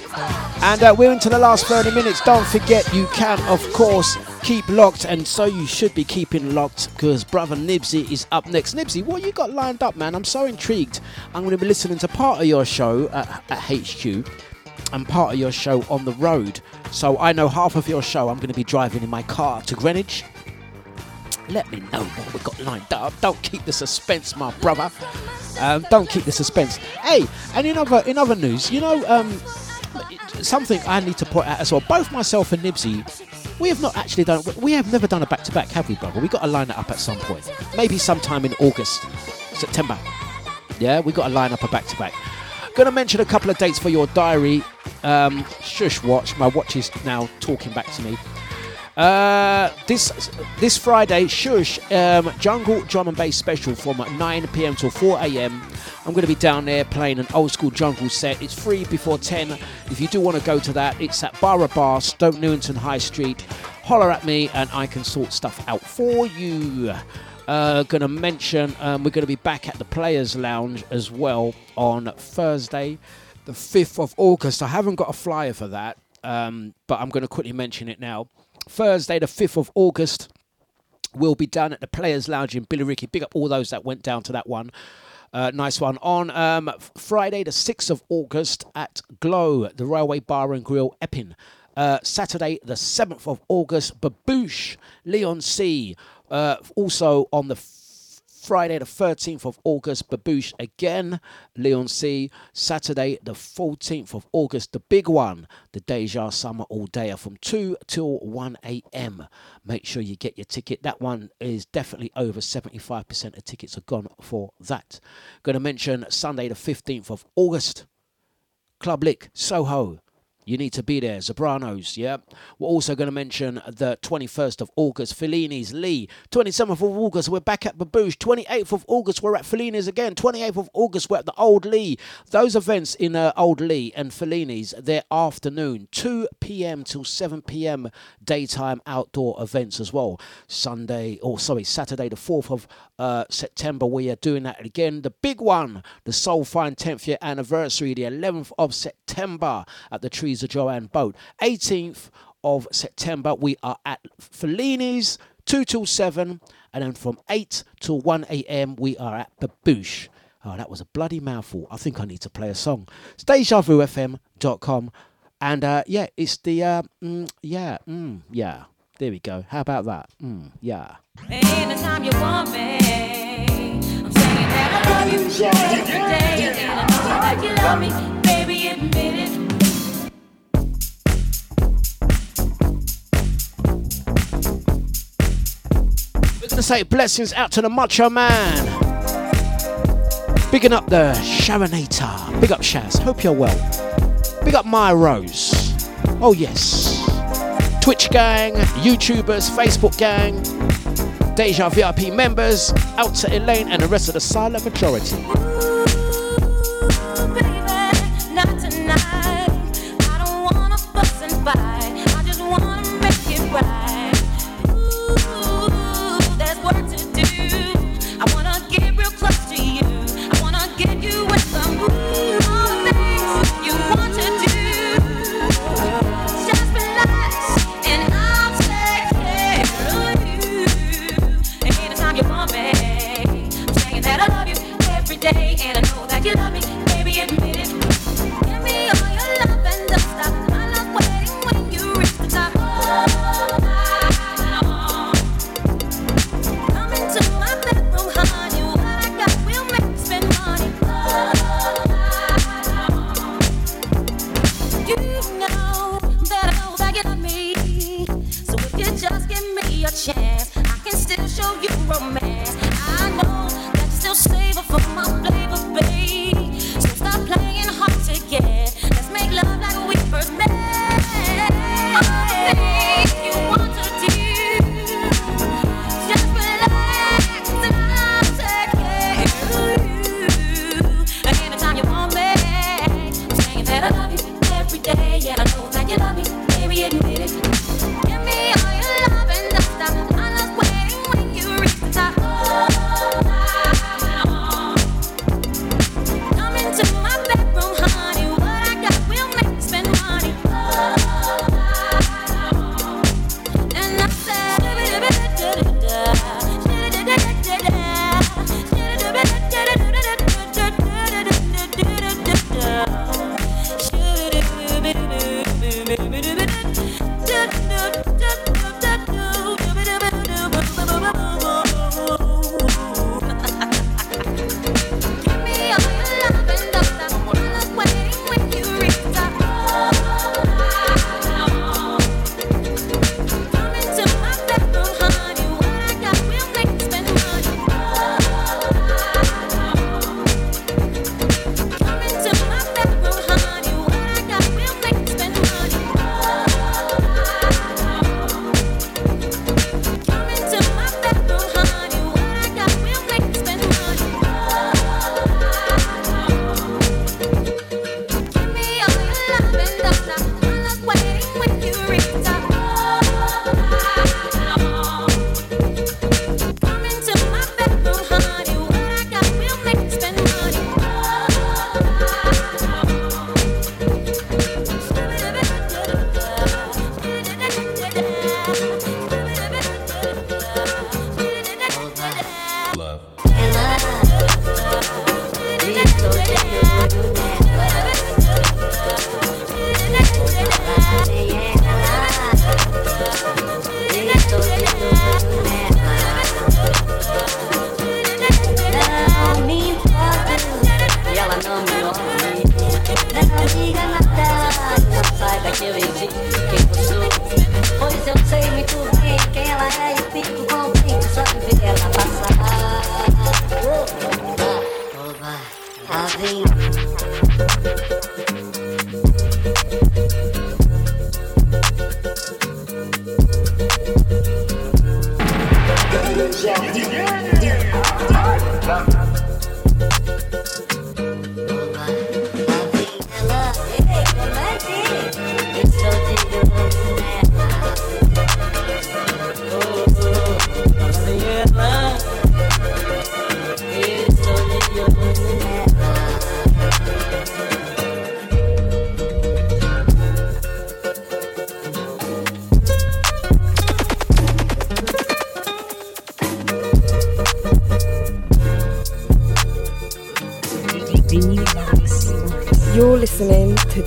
And uh, we're into the last 30 minutes. Don't forget, you can, of course, keep locked. And so you should be keeping locked because brother Nibsy is up next. Nibsy, what you got lined up, man? I'm so intrigued. I'm going to be listening to part of your show at, at HQ and part of your show on the road. So I know half of your show I'm going to be driving in my car to Greenwich. Let me know what we've got lined up. Don't keep the suspense, my brother. Um, don't keep the suspense. Hey, and in other in other news, you know, um, something I need to point out as well. Both myself and Nibsy, we have not actually done. We have never done a back to back, have we, brother? We got to line it up at some point. Maybe sometime in August, September. Yeah, we got to line up a back to back. Gonna mention a couple of dates for your diary. Um, shush, watch. My watch is now talking back to me. Uh, this this Friday, Shush um, Jungle Drum and Bass special from 9 p.m. till 4 a.m. I'm going to be down there playing an old school jungle set. It's free before 10. If you do want to go to that, it's at Barra Bar, Stoke Newington High Street. Holler at me and I can sort stuff out for you. Uh, gonna mention um, we're gonna be back at the Players Lounge as well on Thursday, the 5th of August. I haven't got a flyer for that, um, but I'm gonna quickly mention it now. Thursday, the 5th of August, will be done at the Players Lounge in Billericay. Big up all those that went down to that one. Uh, nice one. On um, Friday, the 6th of August, at Glow, the Railway Bar and Grill, Epping. Uh, Saturday, the 7th of August, Baboosh, Leigh-on-Sea. Uh, also on the Friday, the 13th of August, Baboosh again, Leigh-on-Sea. Saturday, the 14th of August, the big one, the Deja Summer All Day from 2 till 1 a.m. Make sure you get your ticket. That one is definitely over 75% of tickets are gone for that. Going to mention Sunday, the 15th of August, Club Lick, Soho. You need to be there. Zabranos, yeah. We're also going to mention the 21st of August, Fellini's Leigh. 27th of August, we're back at Baboosh. 28th of August, we're at Fellini's again. 28th of August, we're at the Old Leigh. Those events in uh, Old Leigh and Fellini's, they're afternoon, 2 p.m. till 7 p.m. daytime outdoor events as well. Sunday, or sorry, Saturday, the 4th of uh, September, we are doing that again. The big one, the Soul Fine 10th year anniversary, the 11th of September at the Trees of Joanne Boat. 18th of September, we are at Fellini's, 2 till 7, and then from 8 till 1 a.m., we are at Baboosh. Oh, that was a bloody mouthful. I think I need to play a song. It's DejaVuFM.com. And uh, yeah, it's the, uh, mm, yeah, mm, yeah. There we go. How about that? Mm, yeah. Anytime you want me, I'm saying that I love you every day. And I know that you love me, baby, admit it. To say blessings out to the Macho Man. Bigging up the Sharonator. Big up Shaz. Hope you're well. Big up My Rose. Oh, yes. Twitch gang, YouTubers, Facebook gang, Deja VIP members, out to Elaine and the rest of the silent majority.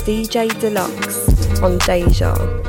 DJ Dlux on Deja.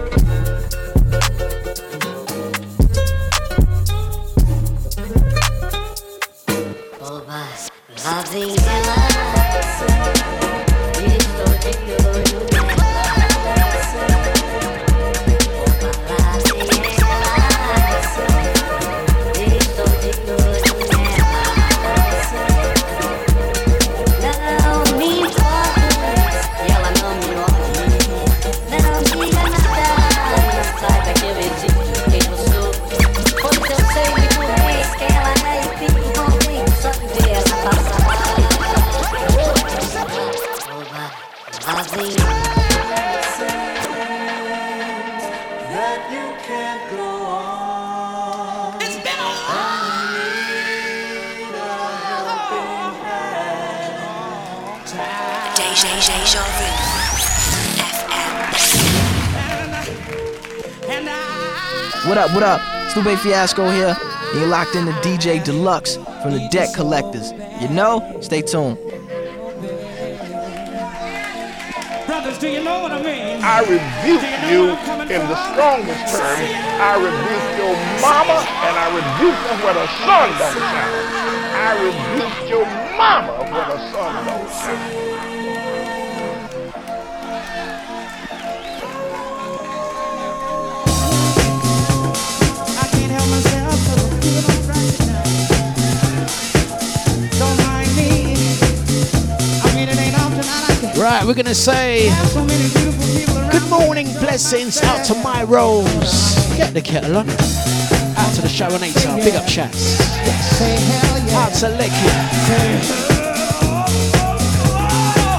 What up, what up? Stube Fiasco here. You're locked into DJ Dlux from the Debt Collectors. You know? Stay tuned. Brothers, do you know what I mean? I rebuke you in the strongest terms. I rebuke your mama and I rebuke her where the sun don't shine. I rebuke your mama where the sun don't shine. Right, we're gonna say good morning, blessings out to my Rose. Get the kettle on. Out to the on 8 Big up yeah. Out to Lecky.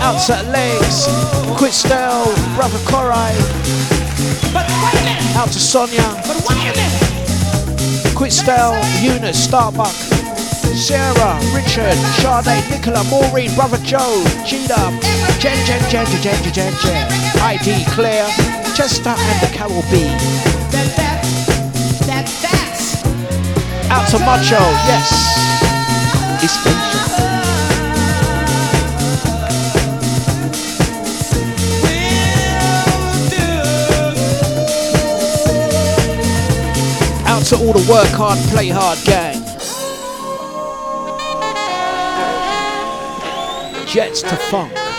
Out to Legs. Quitsdale. Brother minute. Out to Sonia. Quitsdale. Eunice. Starbuck. Sarah, Richard, Sade, Nicola, Maureen, Brother Joe, Cheetah, Jen, Jen, Jen, Jen, Jen, Jen, Jen, Jen. ID Claire, Chester and the Carol B. That, that, that. Out to Macho, yes. It's ancient. Out to all the work hard, play hard gang. Jets to funk.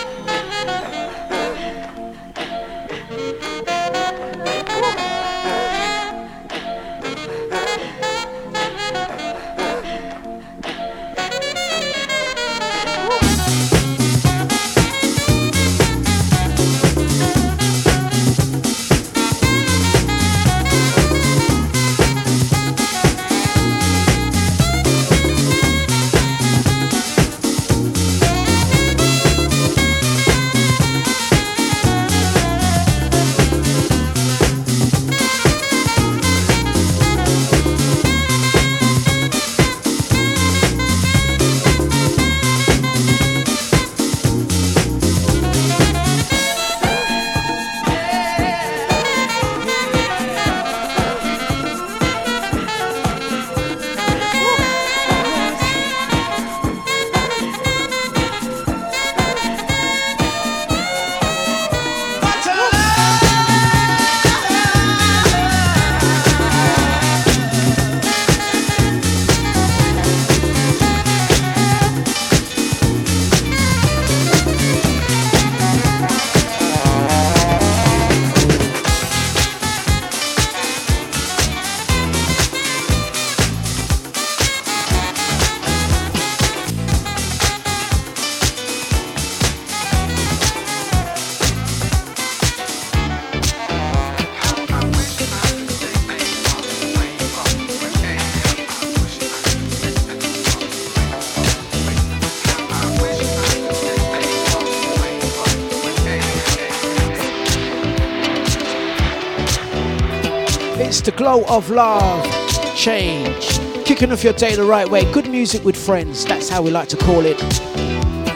Glow of love, change, kicking off your day the right way. Good music with friends, that's how we like to call it.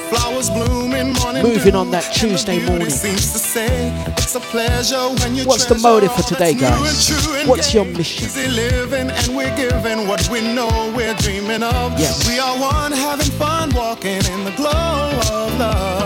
Flowers blooming, morning Moving on that Tuesday morning. seems to say it's a pleasure when you What's the motive for today, guys? and true and What's your mission? Living and we're giving what we know we're dreaming of. Yes. We are one having fun walking in the glow of love.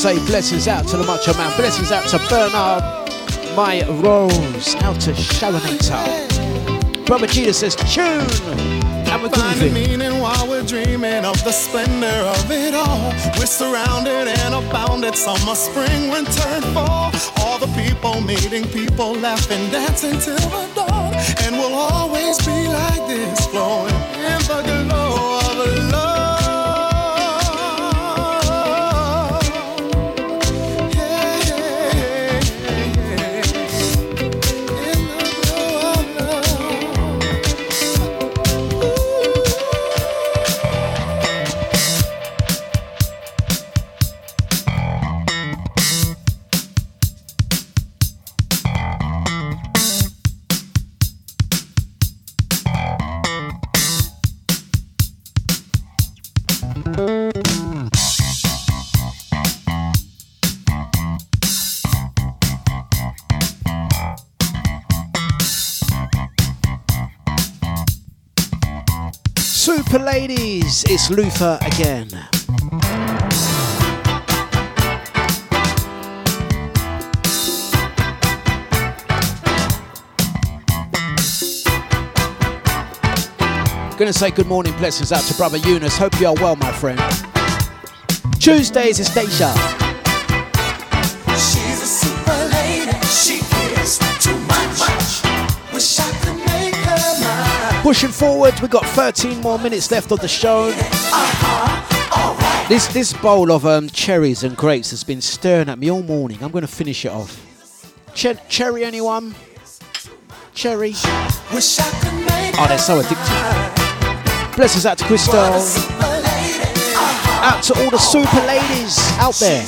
say blessings out to the Macho Man, blessings out to Bernard, my Rose, out to Sharonator. Brother Gita says tune, Finding meaning while we're dreaming of the splendor of it all. We're surrounded and abounded summer, spring, winter, and fall. All the people meeting people, laughing, dancing till the dawn. And we'll always be like this, flowing in the glow Super ladies, it's Luther again. Gonna say good morning, blessings out to brother Eunice. Hope you are well, my friend. Tuesdays is Deja. Pushing forward, we've got 13 more minutes left of the show. This this bowl of um, cherries and grapes has been staring at me all morning. I'm gonna finish it off. Che- cherry, anyone? Cherry? Wish I could make Oh, they're so addictive. Blessings out to Crystal. Out to all the super ladies out there.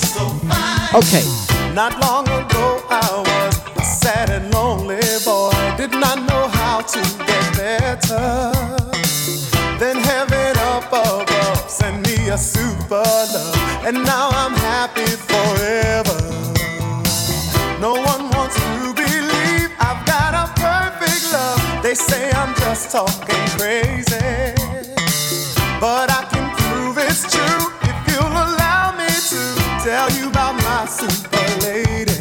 Okay. Not long ago, I was a sad and lonely boy. Did not know how to better. Then heaven up above sent me a super love, and now I'm happy forever. No one wants to believe I've got a perfect love. They say I'm just talking crazy, but I can prove it's true if you'll allow me to tell you about my super lady.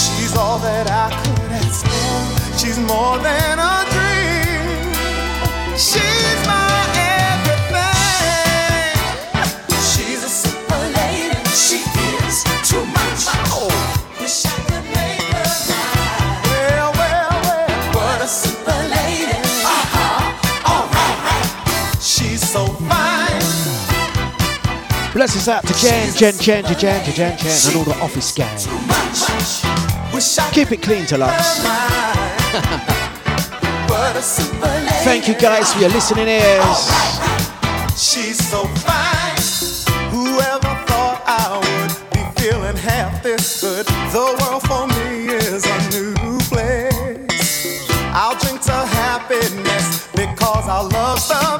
She's all that I could ask for. She's more than a dream. Blessings out to Jen, Jen, Jen, Jen, Jen, Jen, Jen, Jen, and all the office gang. Keep it clean, to lady. Thank you guys for your listening ears. She's so fine. Whoever thought I would be feeling half this good? The world for me is a new place. I'll drink to happiness because the best. The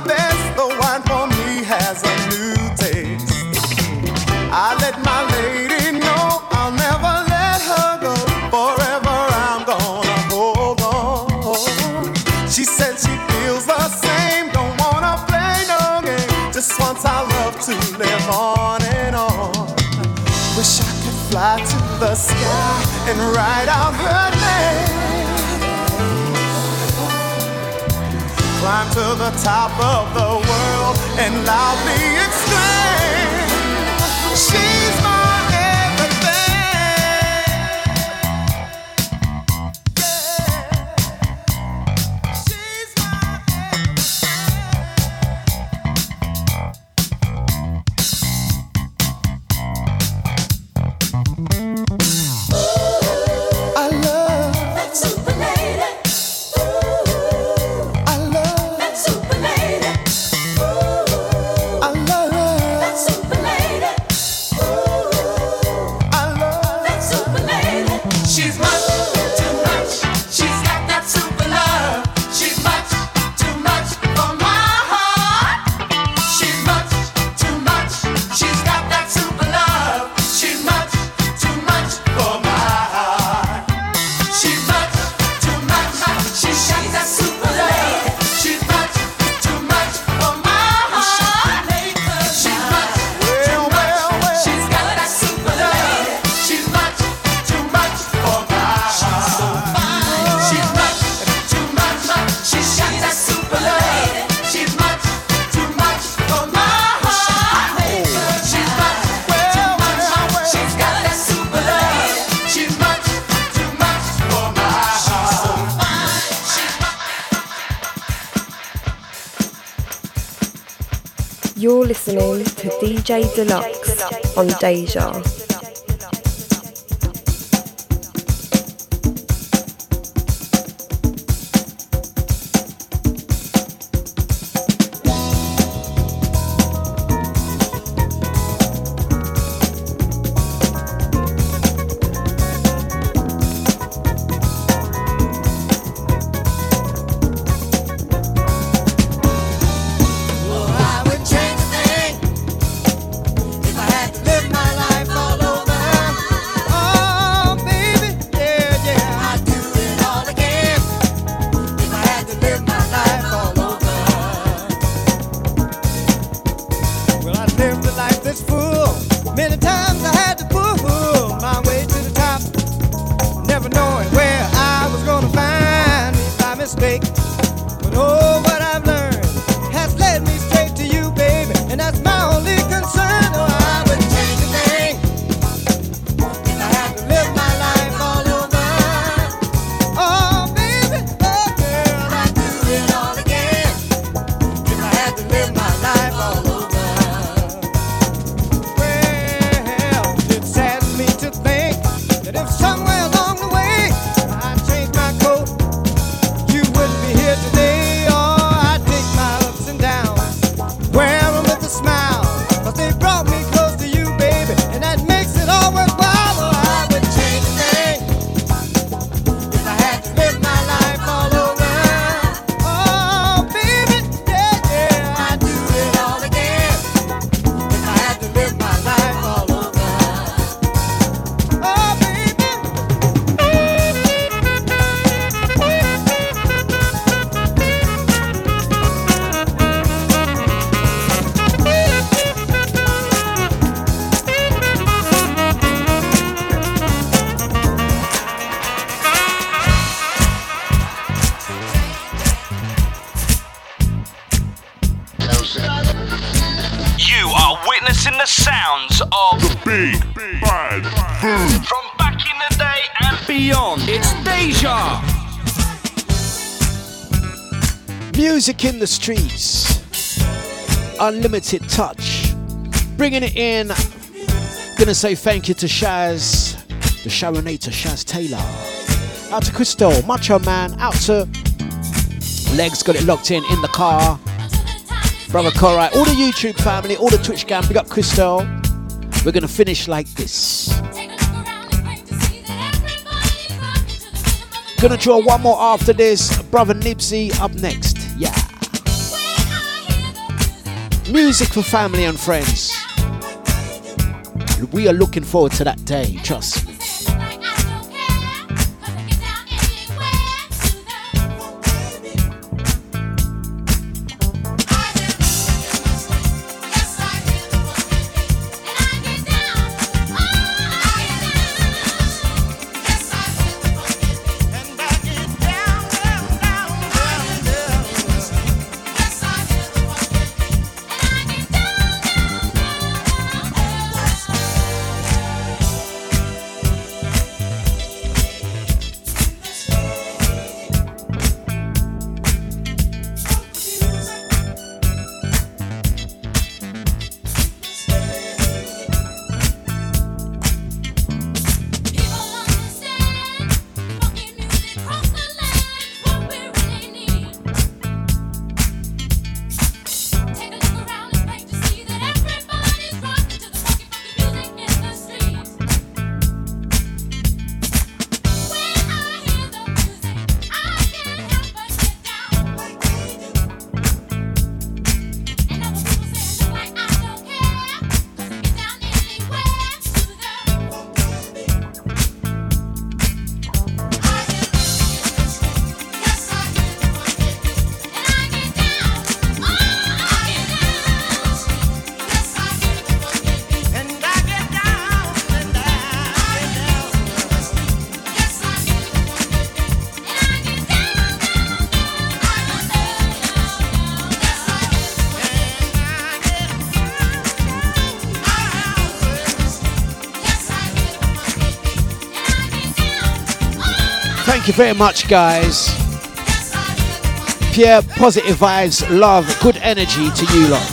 live on and on. Wish I could fly to the sky and write out her name. Climb to the top of the world and loudly exclaim. DJ Dlux on Deja. Music in the streets. Unlimited touch. Bringing it in. Gonna say thank you to Shaz, the Sharonator Shaz Taylor. Out to Crystal, Macho Man. Out to Legs, got it locked in in the car. Brother Korai, all the YouTube family, all the Twitch gang, big up Crystal. We're gonna finish like this. Gonna draw one more after this. Brother Nibsy up next. Yeah. Music for family and friends. We are looking forward to that day, trust very much, guys. Pure positive vibes, love, good energy to you lot.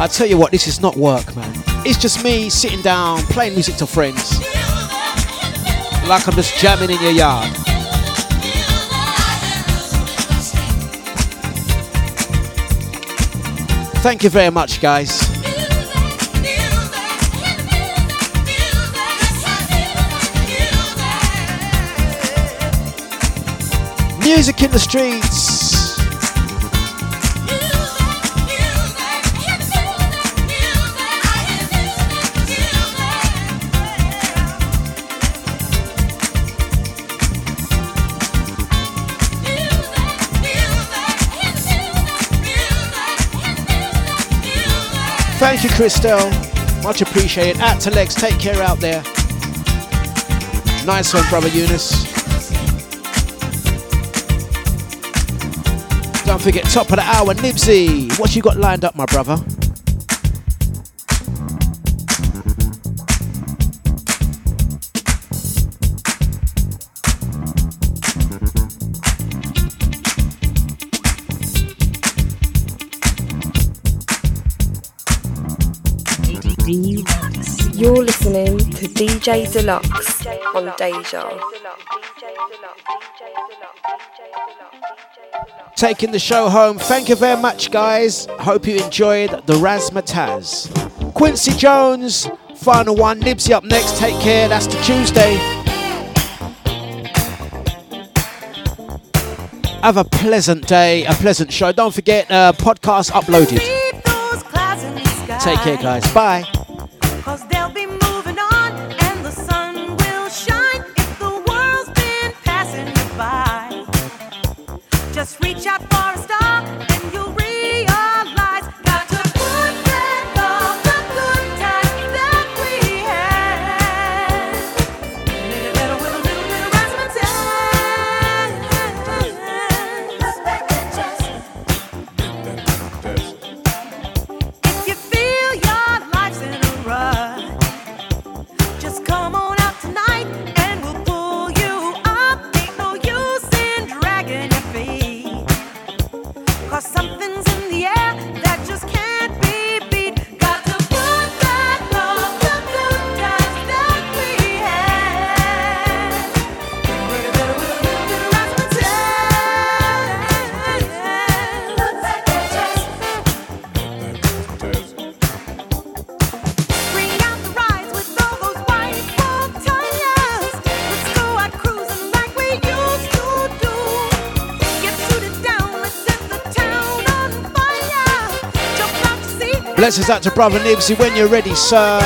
I tell you what, this is not work, man. It's just me sitting down, playing music to friends. Like I'm just jamming in your yard. Thank you very much, guys. Music in the streets. Thank you, Christelle. Much appreciated. At to Legs, take care out there. Nice one, brother Eunice. Don't forget, top of the hour, Nibsy. What you got lined up, my brother? You're listening to DJ Dlux on Deja. Taking the show home. Thank you very much, guys. Hope you enjoyed the Razzmatazz. Quincy Jones, final one. Nibsy up next. Take care. That's the Tuesday. Have a pleasant day, a pleasant show. Don't forget, uh, podcast uploaded. Take care, guys. Bye. Reach out for Blessings out to brother Nibsy when you're ready, sir.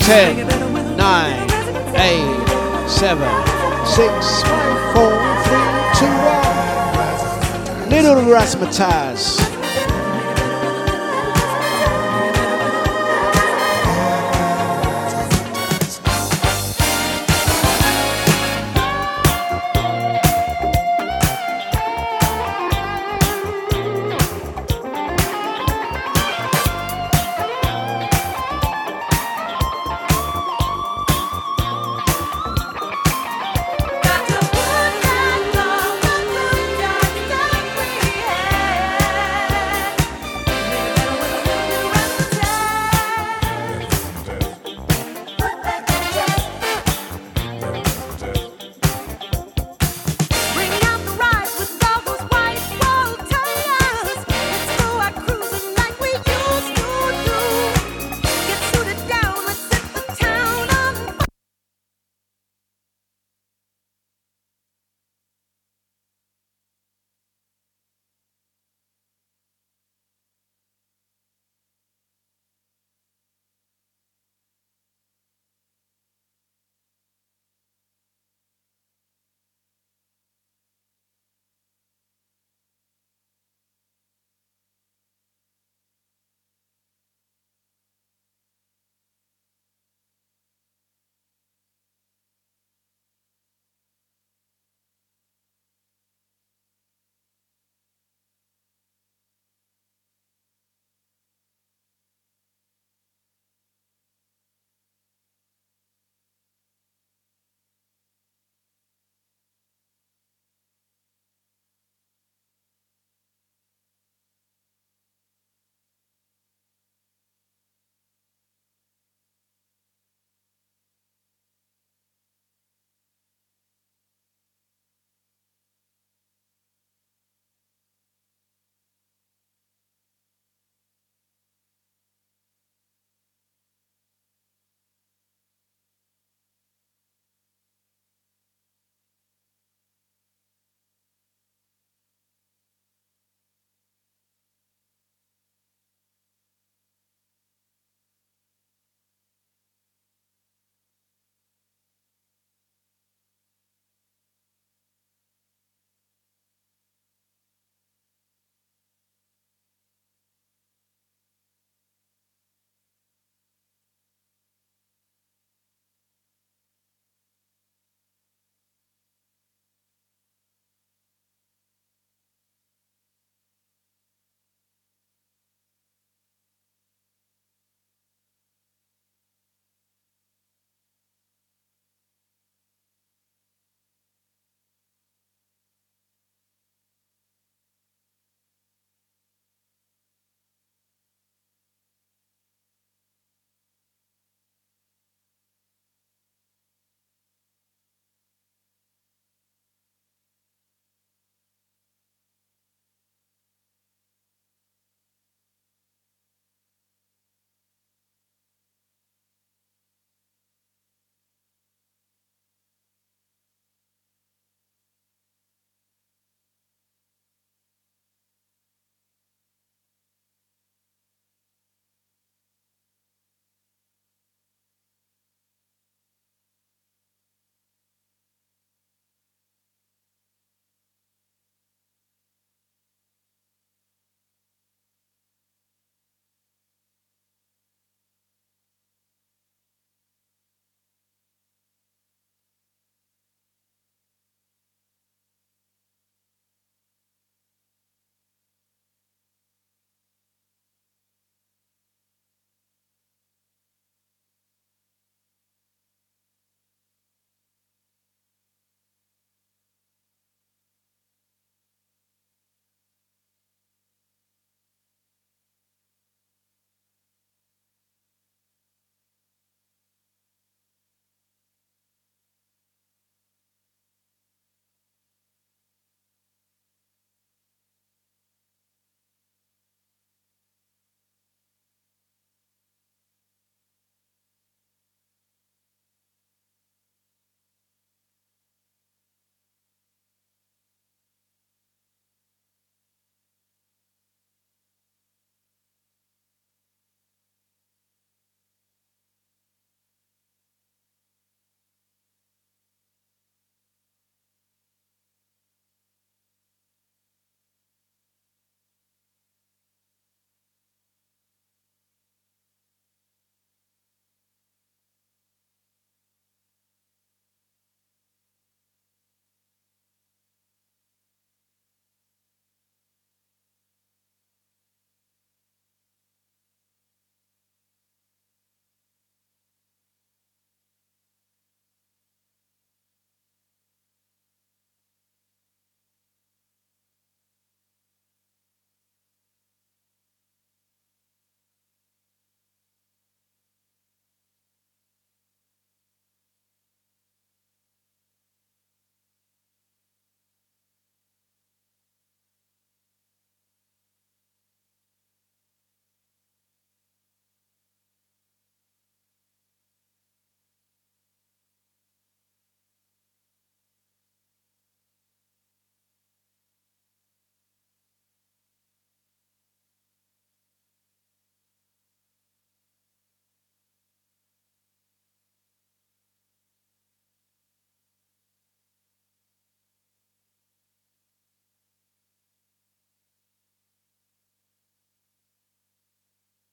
10, 9, 8, 7, 6, 5, 4, 3, 2, 1. Little razzmatazz.